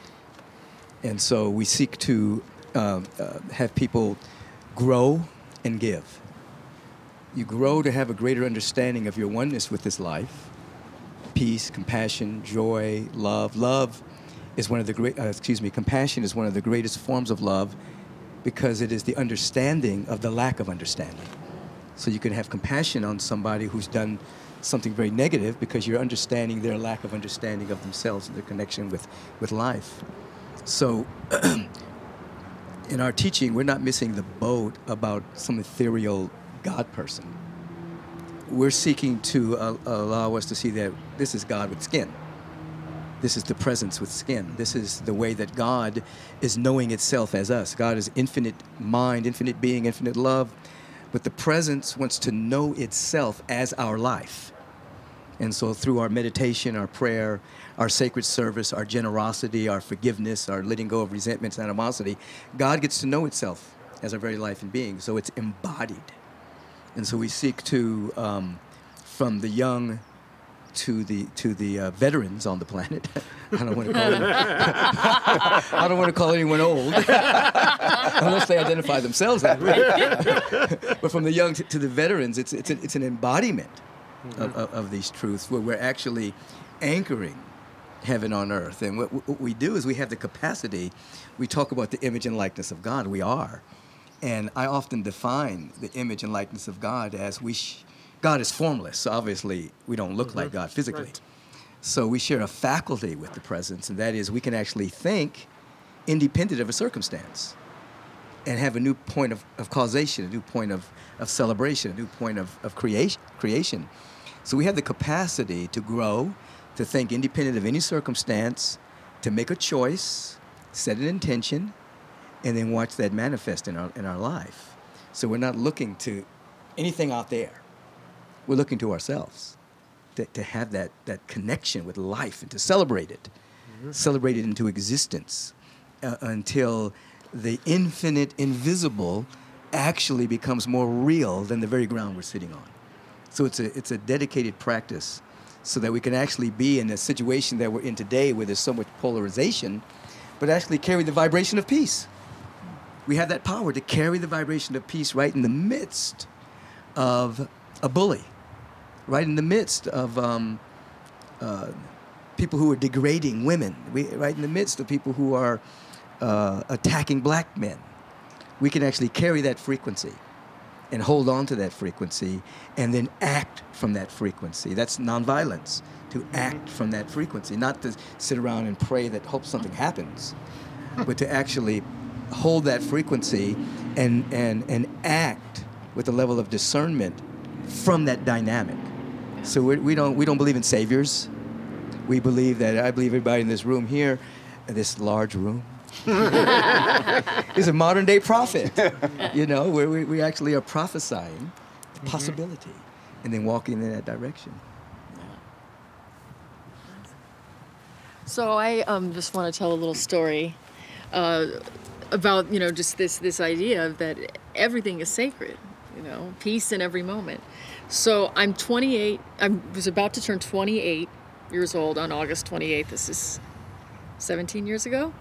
And so we seek to um, uh, have people grow and give. You grow to have a greater understanding of your oneness with this life peace, compassion, joy, love. Love is one of the great, uh, excuse me, compassion is one of the greatest forms of love because it is the understanding of the lack of understanding. So you can have compassion on somebody who's done something very negative because you're understanding their lack of understanding of themselves and their connection with, with life. So in our teaching, we're not missing the boat about some ethereal God person. We're seeking to uh, allow us to see that this is God with skin. This is the presence with skin. This is the way that God is knowing itself as us. God is infinite mind, infinite being, infinite love, but the presence wants to know itself as our life. And so, through our meditation, our prayer, our sacred service, our generosity, our forgiveness, our letting go of resentments and animosity, God gets to know itself as our very life and being. So, it's embodied. And so, we seek to, um, from the young to the to the uh, veterans on the planet. I don't want to call them, I don't want to call anyone old, unless they identify themselves that way. but from the young to, to the veterans, it's it's, a, it's an embodiment of, of, of these truths where we're actually anchoring heaven on earth. And what, what we do is we have the capacity. We talk about the image and likeness of God. We are, and I often define the image and likeness of God as we. Sh- God is formless, so obviously we don't look like mm-hmm. God physically. Right. So we share a faculty with the presence, and that is we can actually think independent of a circumstance. and have a new point of, of causation, a new point of, of celebration, a new point of, of creation, creation. So we have the capacity to grow, to think independent of any circumstance, to make a choice, set an intention, and then watch that manifest in our, in our life. So we're not looking to anything out there. We're looking to ourselves to, to have that, that connection with life and to celebrate it, celebrate it into existence uh, until the infinite, invisible actually becomes more real than the very ground we're sitting on. So it's a, it's a dedicated practice so that we can actually be in a situation that we're in today where there's so much polarization, but actually carry the vibration of peace. We have that power to carry the vibration of peace right in the midst of a bully, right in the midst of um, uh, people who are degrading women, we, right in the midst of people who are uh, attacking black men. We can actually carry that frequency and hold on to that frequency and then act from that frequency. That's nonviolence, to act from that frequency, not to sit around and pray that hope something happens, but to actually hold that frequency and, and, and act with a level of discernment from that dynamic. So we're, we don't, we don't believe in saviors. We believe that, I believe everybody in this room here, this large room, is a modern day prophet. You know, where we, we actually are prophesying the possibility and then walking in that direction. So I um, just want to tell a little story uh, about you know just this this idea of that everything is sacred, you know, peace in every moment. So I'm 28. I was about to turn 28 years old on August 28th. This is 17 years ago.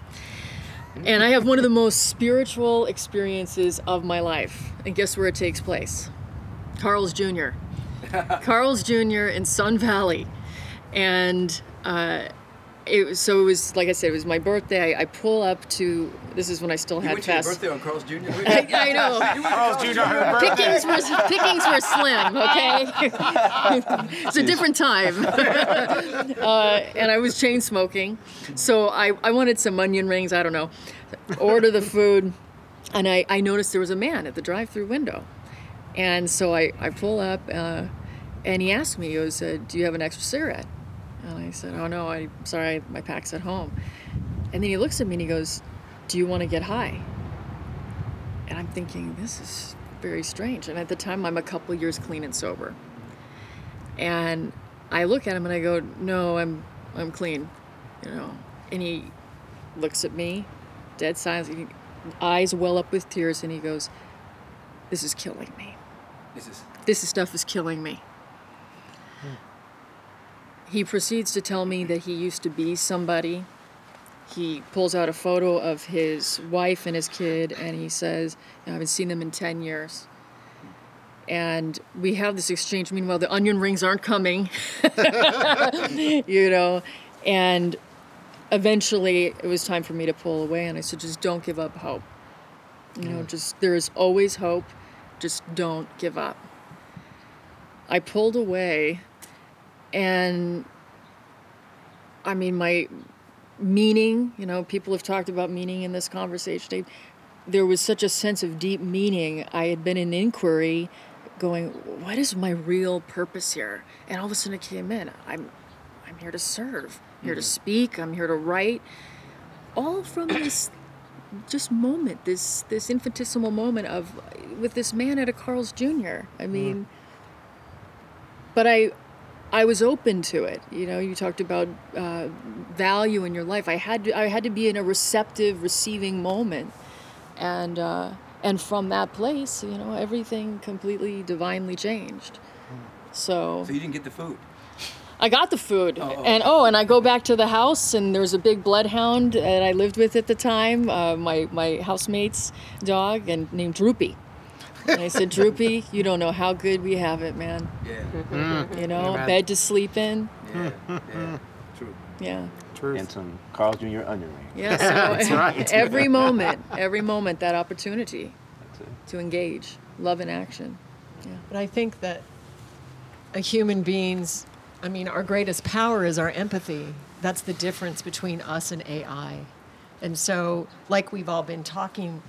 And I have one of the most spiritual experiences of my life. And guess where it takes place? Carl's Jr. Carl's Jr. in Sun Valley. And uh, it was, so it was, like I said, it was my birthday. I, I pull up to, this is when I still had fast. Birthday on Carl's Jr. I, I know. Carl's Jr. Pickings were pickings were slim, okay? it's a different time. uh, and I was chain smoking, so I, I wanted some onion rings. I don't know. Order the food, and I, I noticed there was a man at the drive-through window, and so I, I pull up, uh, and he asked me, he goes, uh, "Do you have an extra cigarette?" And I said, "Oh no, I'm sorry, my pack's at home." And then he looks at me and he goes, "Do you want to get high?" And I'm thinking, this is very strange. And at the time, I'm a couple years clean and sober. And I look at him and I go, no, I'm, I'm clean, you know. And he looks at me, dead silence, he- eyes well up with tears, and he goes, this is killing me. This is This stuff is killing me. He proceeds to tell me that he used to be somebody. He pulls out a photo of his wife and his kid, and he says, I haven't seen them in 10 years. And we have this exchange. Meanwhile, the onion rings aren't coming, you know. And eventually, it was time for me to pull away, and I said, just don't give up hope. You know, just there is always hope. Just don't give up. I pulled away, and I mean, my meaning, you know, people have talked about meaning in this conversation. There was such a sense of deep meaning. I had been in inquiry going, what is my real purpose here? And all of a sudden it came in. I'm I'm here to serve. I'm here to mm-hmm. speak. I'm here to write. All from this just moment, this this infinitesimal moment of with this man at a Carl's Jr. I mm-hmm. mean, but I I was open to it. You know, you talked about uh, value in your life. I had to, I had to be in a receptive, receiving moment, and uh, and from that place, you know, everything completely divinely changed. So So you didn't get the food. I got the food, and oh, and I go back to the house, and there's a big bloodhound that I lived with at the time, uh, my my housemate's dog, and named Droopy. And I said, Droopy, you don't know how good we have it, man. Yeah. You know, Amen. bed to sleep in. Yeah. yeah. True. Yeah. Truth. And some Carl's Jr. onion ring. Yeah. So right. every moment, every moment, that opportunity That's it. to engage, love in action. Yeah. But I think that a human being's, I mean, our greatest power is our empathy. That's the difference between us and AI. And so, like we've all been talking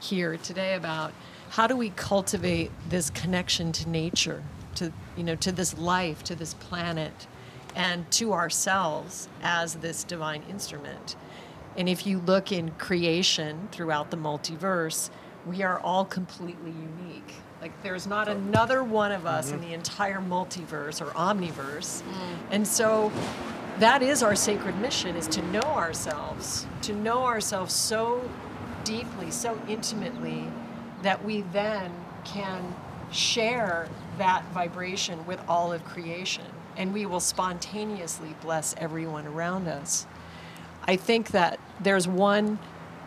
here today about how do we cultivate this connection to nature, to you know, to this life, to this planet, and to ourselves as this divine instrument. And if you look in creation throughout the multiverse, we are all completely unique. Like there's not another one of us in mm-hmm. the entire multiverse or omniverse. Mm. And so that is our sacred mission is to know ourselves, to know ourselves so deeply, so intimately that we then can share that vibration with all of creation and we will spontaneously bless everyone around us. I think that there's one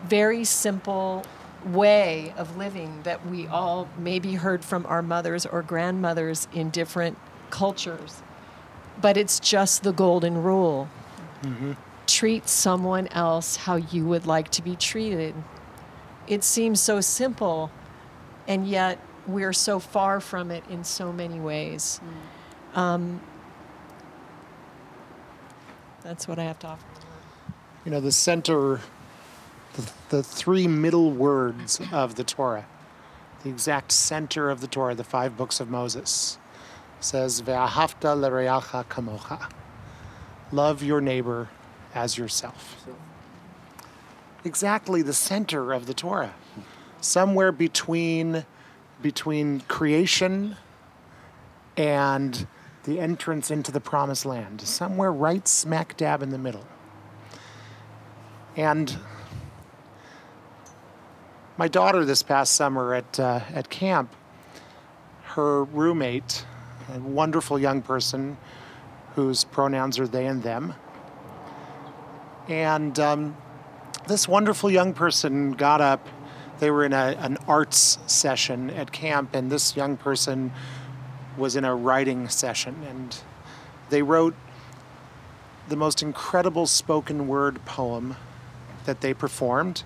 very simple way of living that we all maybe heard from our mothers or grandmothers in different cultures, but it's just the golden rule. Mm-hmm. Treat someone else how you would like to be treated. It seems so simple, and yet we're so far from it in so many ways. Um, that's what I have to offer. You know, the center, the, the three middle words of the Torah, the exact center of the Torah, the five books of Moses, says, Ve'ahavta l'reacha kamocha. Love your neighbor as yourself. Exactly the center of the Torah. Somewhere between, between creation and the entrance into the promised land, somewhere right smack dab in the middle. And my daughter this past summer at, uh, at camp, her roommate, a wonderful young person whose pronouns are they and them, and um, this wonderful young person got up. They were in a, an arts session at camp, and this young person was in a writing session, and they wrote the most incredible spoken word poem that they performed.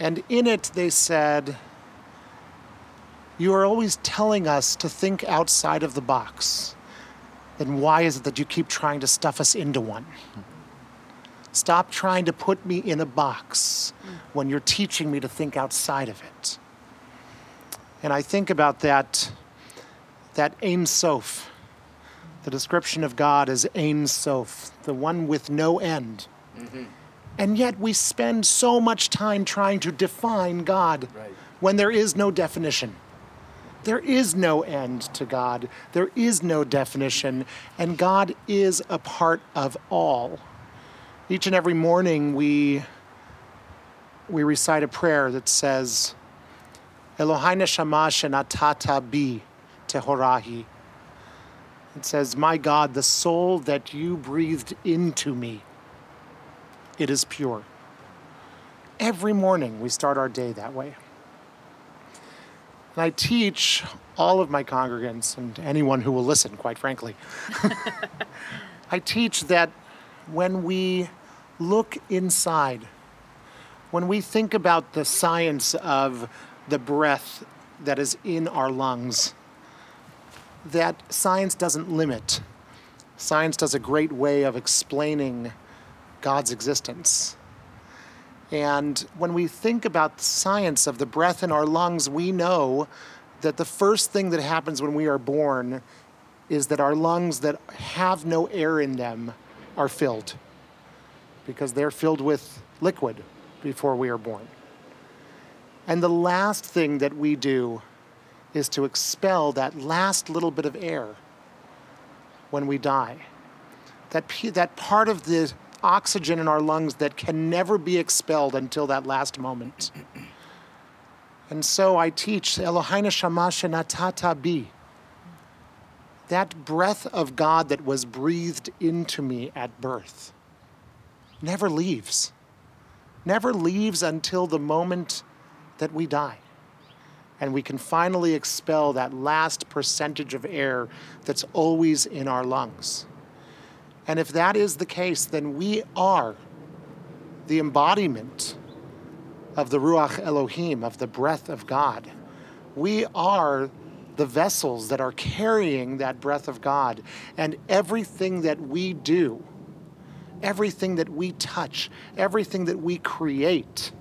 And in it, they said, You are always telling us to think outside of the box. Then why is it that you keep trying to stuff us into one? Stop trying to put me in a box when you're teaching me to think outside of it. And I think about that, that Ein Sof. The description of God as Ein Sof, the one with no end. Mm-hmm. And yet we spend so much time trying to define God when there is no definition. There is no end to God. There is no definition. And God is a part of all. Each and every morning we, we recite a prayer that says, Elohai neshama shenatata bi tehorahi. It says, My God, the soul that you breathed into me, it is pure. Every morning we start our day that way. And I teach all of my congregants and anyone who will listen, quite frankly. I teach that when we look inside, when we think about the science of the breath that is in our lungs, that science doesn't limit. Science does a great way of explaining God's existence. And when we think about the science of the breath in our lungs, we know that the first thing that happens when we are born is that our lungs that have no air in them are filled because they're filled with liquid before we are born. And the last thing that we do is to expel that last little bit of air when we die. That, that part of the oxygen in our lungs that can never be expelled until that last moment. And so I teach Elohai neshama shenatata bi. That breath of God that was breathed into me at birth never leaves. Never leaves until the moment that we die. And we can finally expel that last percentage of air that's always in our lungs. And if that is the case, then we are the embodiment of the Ruach Elohim, of the breath of God. We are the vessels that are carrying that breath of God. And everything that we do, everything that we touch, everything that we create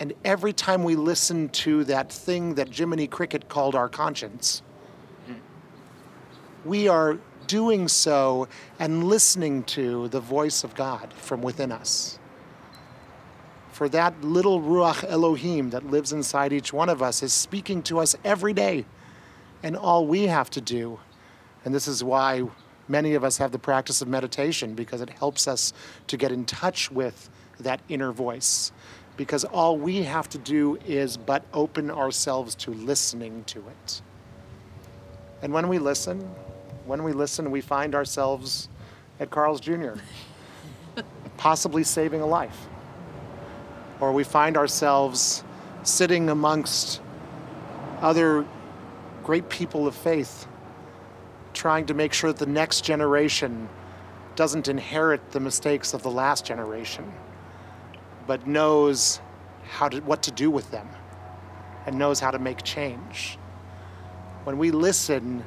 And every time we listen to that thing that Jiminy Cricket called our conscience, we are doing so and listening to the voice of God from within us. For that little Ruach Elohim that lives inside each one of us is speaking to us every day. And all we have to do, and this is why many of us have the practice of meditation, because it helps us to get in touch with that inner voice. Because all we have to do is but open ourselves to listening to it. And when we listen, when we listen, we find ourselves at Carl's Jr., possibly saving a life. Or we find ourselves sitting amongst other great people of faith, trying to make sure that the next generation doesn't inherit the mistakes of the last generation, but knows how to, what to do with them and knows how to make change. When we listen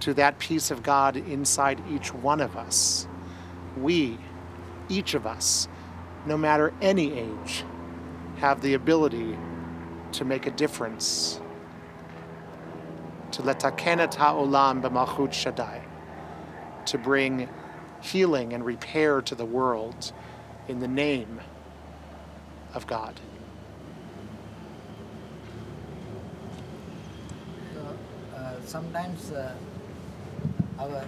to that piece of God inside each one of us, we, each of us, no matter any age, have the ability to make a difference. To letakenet ha'olam b'malchut Shaddai, to bring healing and repair to the world in the name of God. uh, sometimes uh, our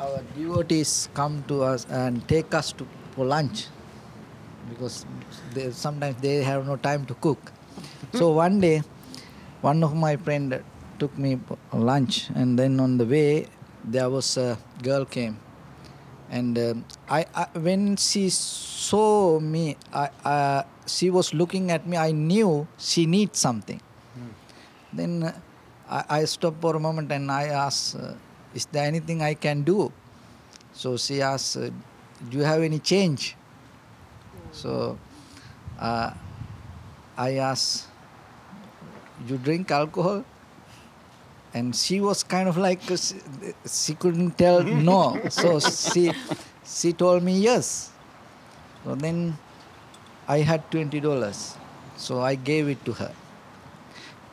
our devotees come to us and take us to for lunch because they, sometimes they have no time to cook. so one day, one of my friend took me lunch, and then on the way there was a girl came, and um, I, I when she saw me, I, uh, she was looking at me. I knew she needs something. Then uh, I, I stopped for a moment and I asked, uh, Is there anything I can do? So she asked, uh, Do you have any change? So uh, I asked, You drink alcohol? And she was kind of like, uh, she, she couldn't tell no. So she, she told me yes. So then I had $20. So I gave it to her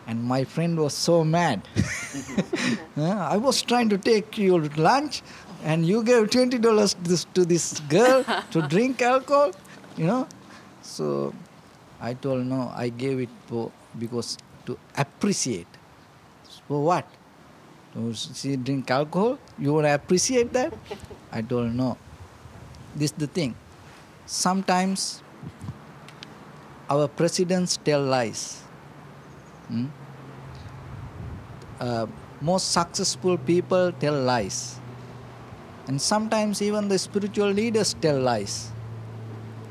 and my friend was so mad. I was trying to take your lunch, and you gave twenty dollars to this, to this girl to drink alcohol, you know. So I told no, I gave it for because to appreciate. For what? To she drink alcohol? You want to appreciate that? I told no. This is the thing. Sometimes our presidents tell lies. Hmm? Uh, most successful people tell lies. And sometimes even the spiritual leaders tell lies.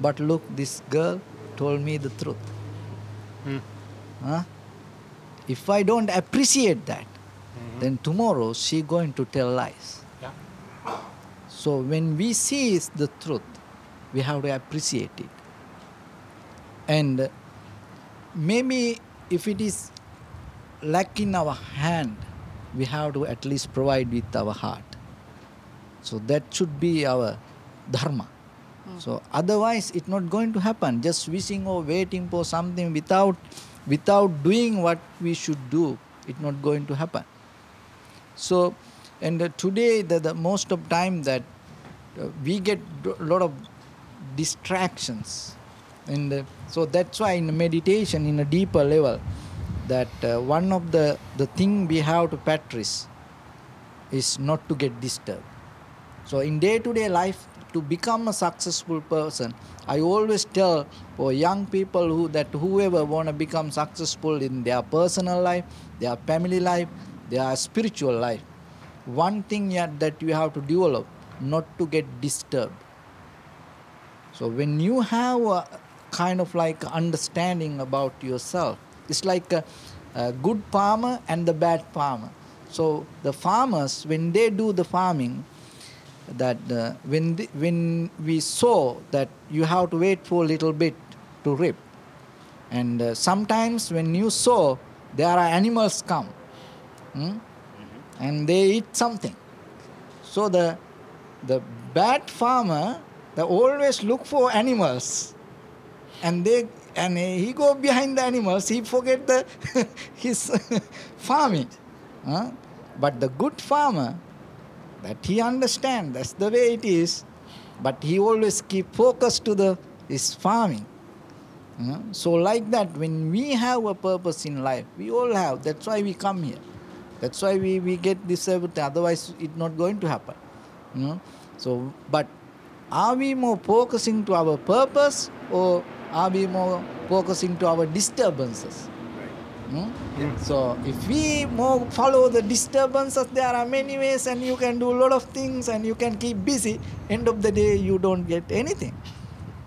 But look, this girl told me the truth. Hmm. Huh? If I don't appreciate that, then tomorrow she going to tell lies. Yeah. So when we see the truth, we have to appreciate it. And maybe if it is lack in our hand, we have to at least provide with our heart. So that should be our dharma. So otherwise, it's not going to happen. Just wishing or waiting for something without without doing what we should do, it's not going to happen. So, and uh, today the, the most of time that uh, we get a lot of distractions, and uh, so that's why in meditation, in a deeper level, that uh, one of the the thing we have to practice is not to get disturbed. So in day-to-day life, to become a successful person, I always tell for young people who that whoever want to become successful in their personal life, their family life, their spiritual life, one thing yet that you have to develop, not to get disturbed. So when you have a kind of like understanding about yourself, it's like a, a good farmer and the bad farmer. So the farmers, when they do the farming, that uh, when the, when we sow that you have to wait for a little bit to reap, and uh, sometimes when you sow, there are animals come, hmm? and they eat something. So the the bad farmer they always look for animals, and they and he go behind the animals. He forget the his farming. Huh? But the good farmer, that he understand that's the way it is, but he always keep focus to the his farming. Huh? So like that, when we have a purpose in life, we all have. That's why we come here. That's why we, we get this everything. Otherwise, it's not going to happen. Know? So, but are we more focusing to our purpose or are we more focusing to our disturbances? Hmm? So if we more follow the disturbances, there are many ways and you can do a lot of things and you can keep busy. End of the day, you don't get anything.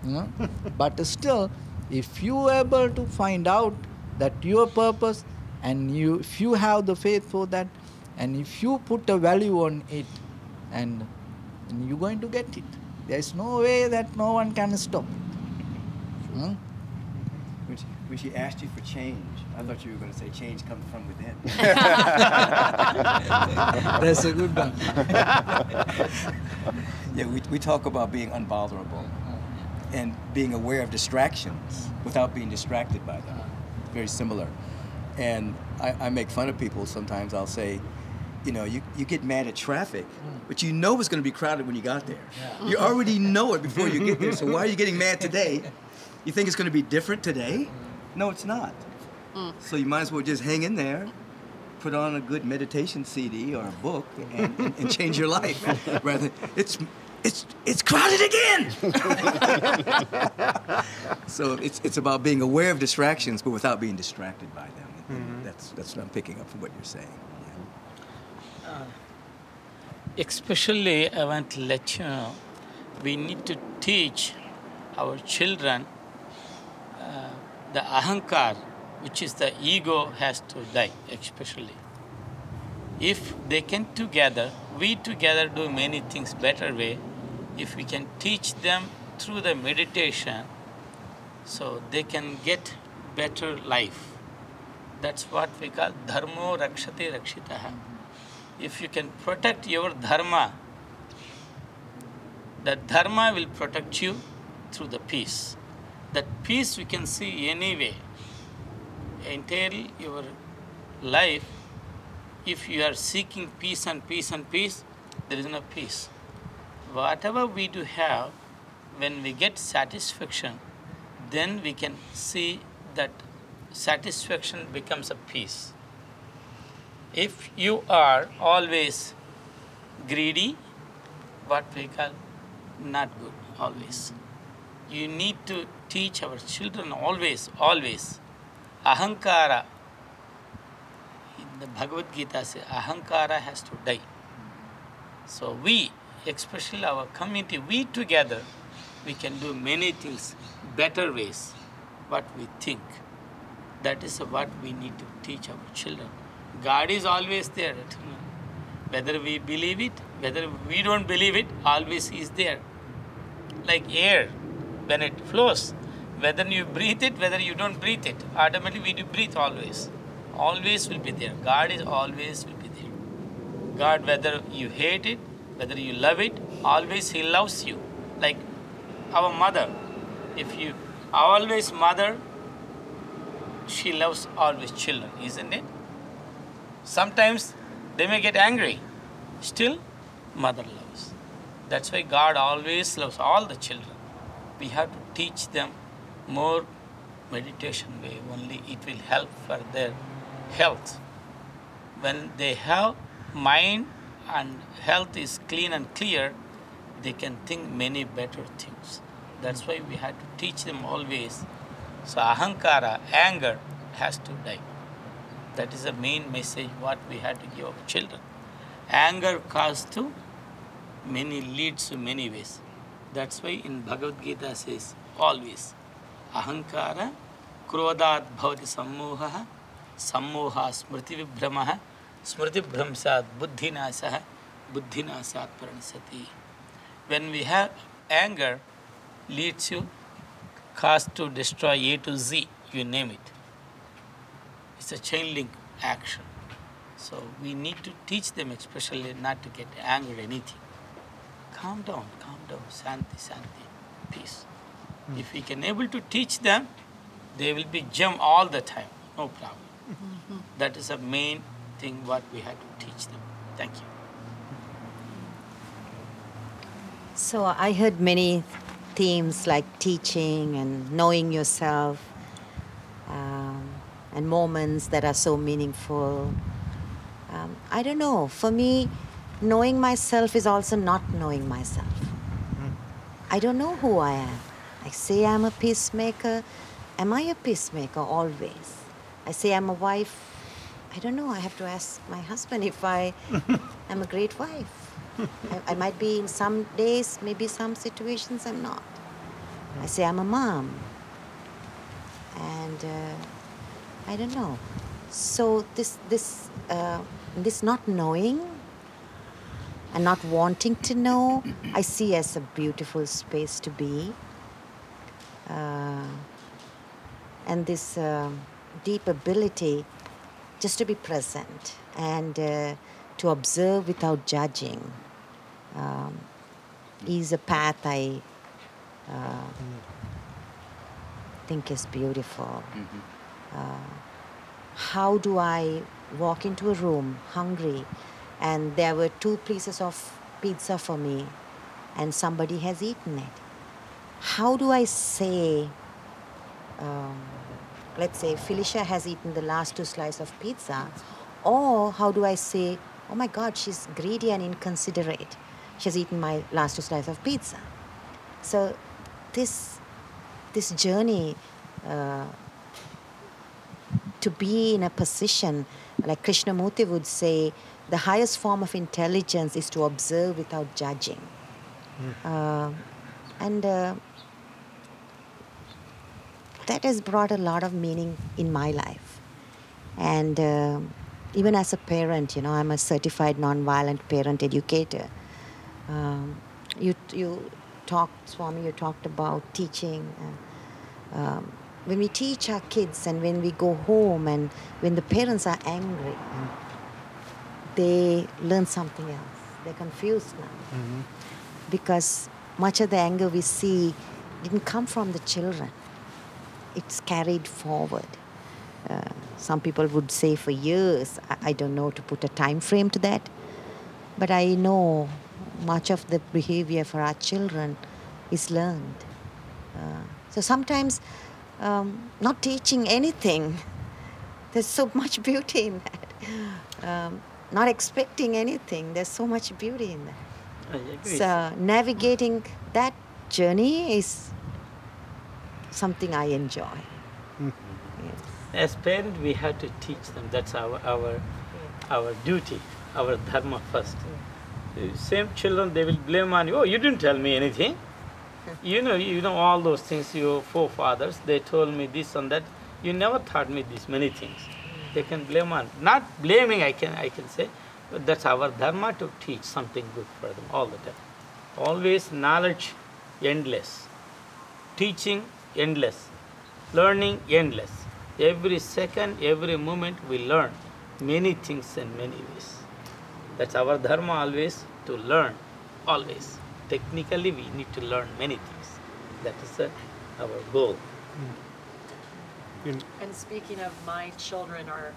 You but still, if you are able to find out that your purpose and you if you have the faith for that and if you put a value on it and, and you're going to get it there is no way that no one can stop it Hmm? When she asked you for change, I thought you were going to say change comes from within. that's a good one yeah, we, we talk about being unbothersome and being aware of distractions without being distracted by them. Very similar. And I, I make fun of people sometimes. I'll say, you know, you, you get mad at traffic, hmm. but you know it's going to be crowded when you got there. You already know it before you get there. So why are you getting mad today? You think it's going to be different today? No, it's not. Mm. So you might as well just hang in there, put on a good meditation CD or a book, and, and, and change your life. Rather, it's it's it's crowded again. so it's it's about being aware of distractions, but without being distracted by them. And mm-hmm. That's that's what I'm picking up from what you're saying. Yeah. Uh, especially, I want to let you know, we need to teach our children uh, the ahankar, which is the ego, has to die, especially. If they can together, we together do many things better way, if we can teach them through the meditation, so they can get better life. That's what we call dharmo rakshati rakshitaha. If you can protect your dharma, that dharma will protect you through the peace. That peace we can see anyway. Entire your life, if you are seeking peace and peace and peace, there is no peace. Whatever we do have, when we get satisfaction, then we can see that satisfaction becomes a peace. If you are always greedy, what we call not good, always. You need to teach our children always, always. Ahankara, in the Bhagavad Gita says, Ahankara has to die. So we, especially our community, we together, we can do many things better ways, what we think. That is what we need to teach our children. God is always there. Whether we believe it, whether we don't believe it, always is there. Like air, when it flows, whether you breathe it, whether you don't breathe it, automatically we do breathe always. Always will be there. God is always will be there. God, whether you hate it, whether you love it, always He loves you. Like our mother, if you always mother, she loves always children, isn't it? Sometimes they may get angry, still mother loves. That's why God always loves all the children. We have to teach them more meditation way, only it will help for their health. When they have mind and health is clean and clear, they can think many better things. That's why we have to teach them always. So ahankara, anger, has to die. That is the main message what we have to give our children. Anger causes to many leads to many ways. That's why in Bhagavad Gita says always अहंकार क्रोधाद सम्मोह सम्मोह स्मृति स्मृतिभ्रंशा बुद्धिनाश बुद्धिनाशा प्रणशति when we have anger leads you cost to destroy a to Z you name it it's a chain link action so we need to teach them especially not to get anger anything calm down calm down shanti shanti peace If we can able to teach them, they will be gem all the time, no problem. That is the main thing what we had to teach them. Thank you. So I heard many themes like teaching and knowing yourself, um, and moments that are so meaningful. Um, I don't know. For me, knowing myself is also not knowing myself. I don't know who I am. I say I'm a peacemaker. Am I a peacemaker always? I say I'm a wife. I don't know. I have to ask my husband if I am a great wife. I, I might be in some days, maybe some situations I'm not. I say I'm a mom. And uh, I don't know. So this this uh, this not knowing and not wanting to know, I see as a beautiful space to be. Uh, and this uh, deep ability just to be present and uh, to observe without judging um, is a path I uh, think is beautiful. Uh, how do I walk into a room hungry and there were two pieces of pizza for me and somebody has eaten it? How do I say, um, let's say Felicia has eaten the last two slices of pizza, or how do I say, oh my God, she's greedy and inconsiderate. She's eaten my last two slices of pizza. So this this journey uh, to be in a position like Krishnamurti would say, the highest form of intelligence is to observe without judging. Uh, and uh, that has brought a lot of meaning in my life. And uh, even as a parent, you know, I'm a certified nonviolent parent educator. Um, you, you talked, Swami, you talked about teaching. Uh, um, when we teach our kids and when we go home and when the parents are angry, they learn something else. They're confused now. Because much of the anger we see didn't come from the children, it's carried forward. Uh, some people would say for years, I, I don't know to put a time frame to that, but I know much of the behavior for our children is learned. Uh, so sometimes um, not teaching anything, there's so much beauty in that. Um, not expecting anything, there's so much beauty in that. I agree. So navigating that journey is something I enjoy. Mm-hmm. Yes. As parents, we have to teach them. That's our our our duty, our dharma first. The Same children, they will blame on you. Oh, you didn't tell me anything. You know, you know all those things. Your forefathers, they told me this and that. You never taught me these many things. Mm. They can blame on. Not blaming, I can I can say, but that's our dharma to teach something good for them all the time. Always knowledge, endless. Teaching, endless. Learning, endless. Every second, every moment, we learn many things in many ways. That's our dharma always to learn, always. Technically, we need to learn many things. That is uh, our goal. In- And speaking of, my children are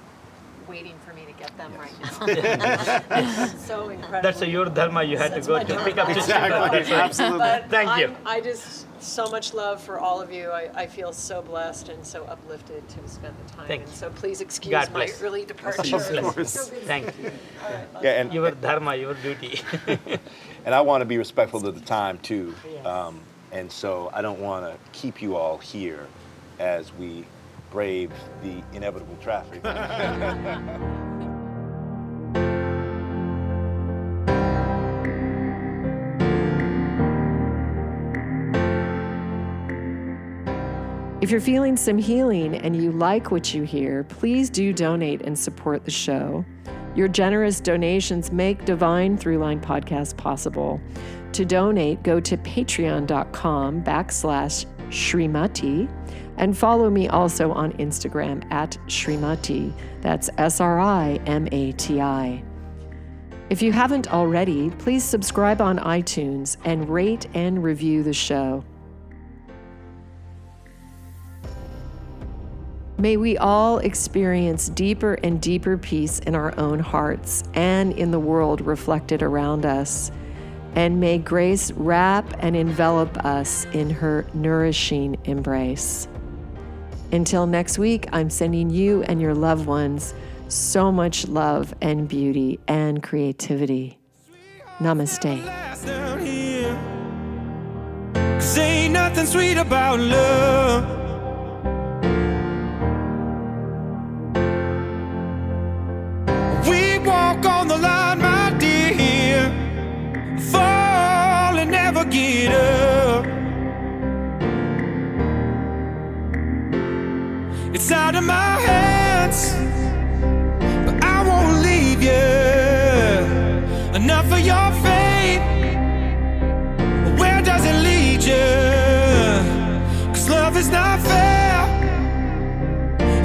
waiting for me to get them right now. so incredible. That's uh, your dharma. You had to go to dharma. pick up this Exactly, That's right. absolutely. But Thank you. I'm- I just so much love for all of you. I, I feel so blessed and so uplifted to spend the time. Thank and you. so please excuse God my bless. early departure. Of course. Thank you. Yeah, and, Your dharma, your duty. and I want to be respectful of the time too. Um, and so I don't want to keep you all here as we brave the inevitable traffic. If you're feeling some healing and you like what you hear, please do donate and support the show. Your generous donations make Divine Throughline podcast possible. To donate, go to patreon.com backslash Srimati and follow me also on Instagram at Srimati. That's S R I M A T I. If you haven't already, please subscribe on iTunes and rate and review the show. May we all experience deeper and deeper peace in our own hearts and in the world reflected around us. And may grace wrap and envelop us in her nourishing embrace. Until next week, I'm sending you and your loved ones so much love and beauty and creativity. Namaste. Nothing sweet about love.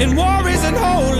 and war isn't holy.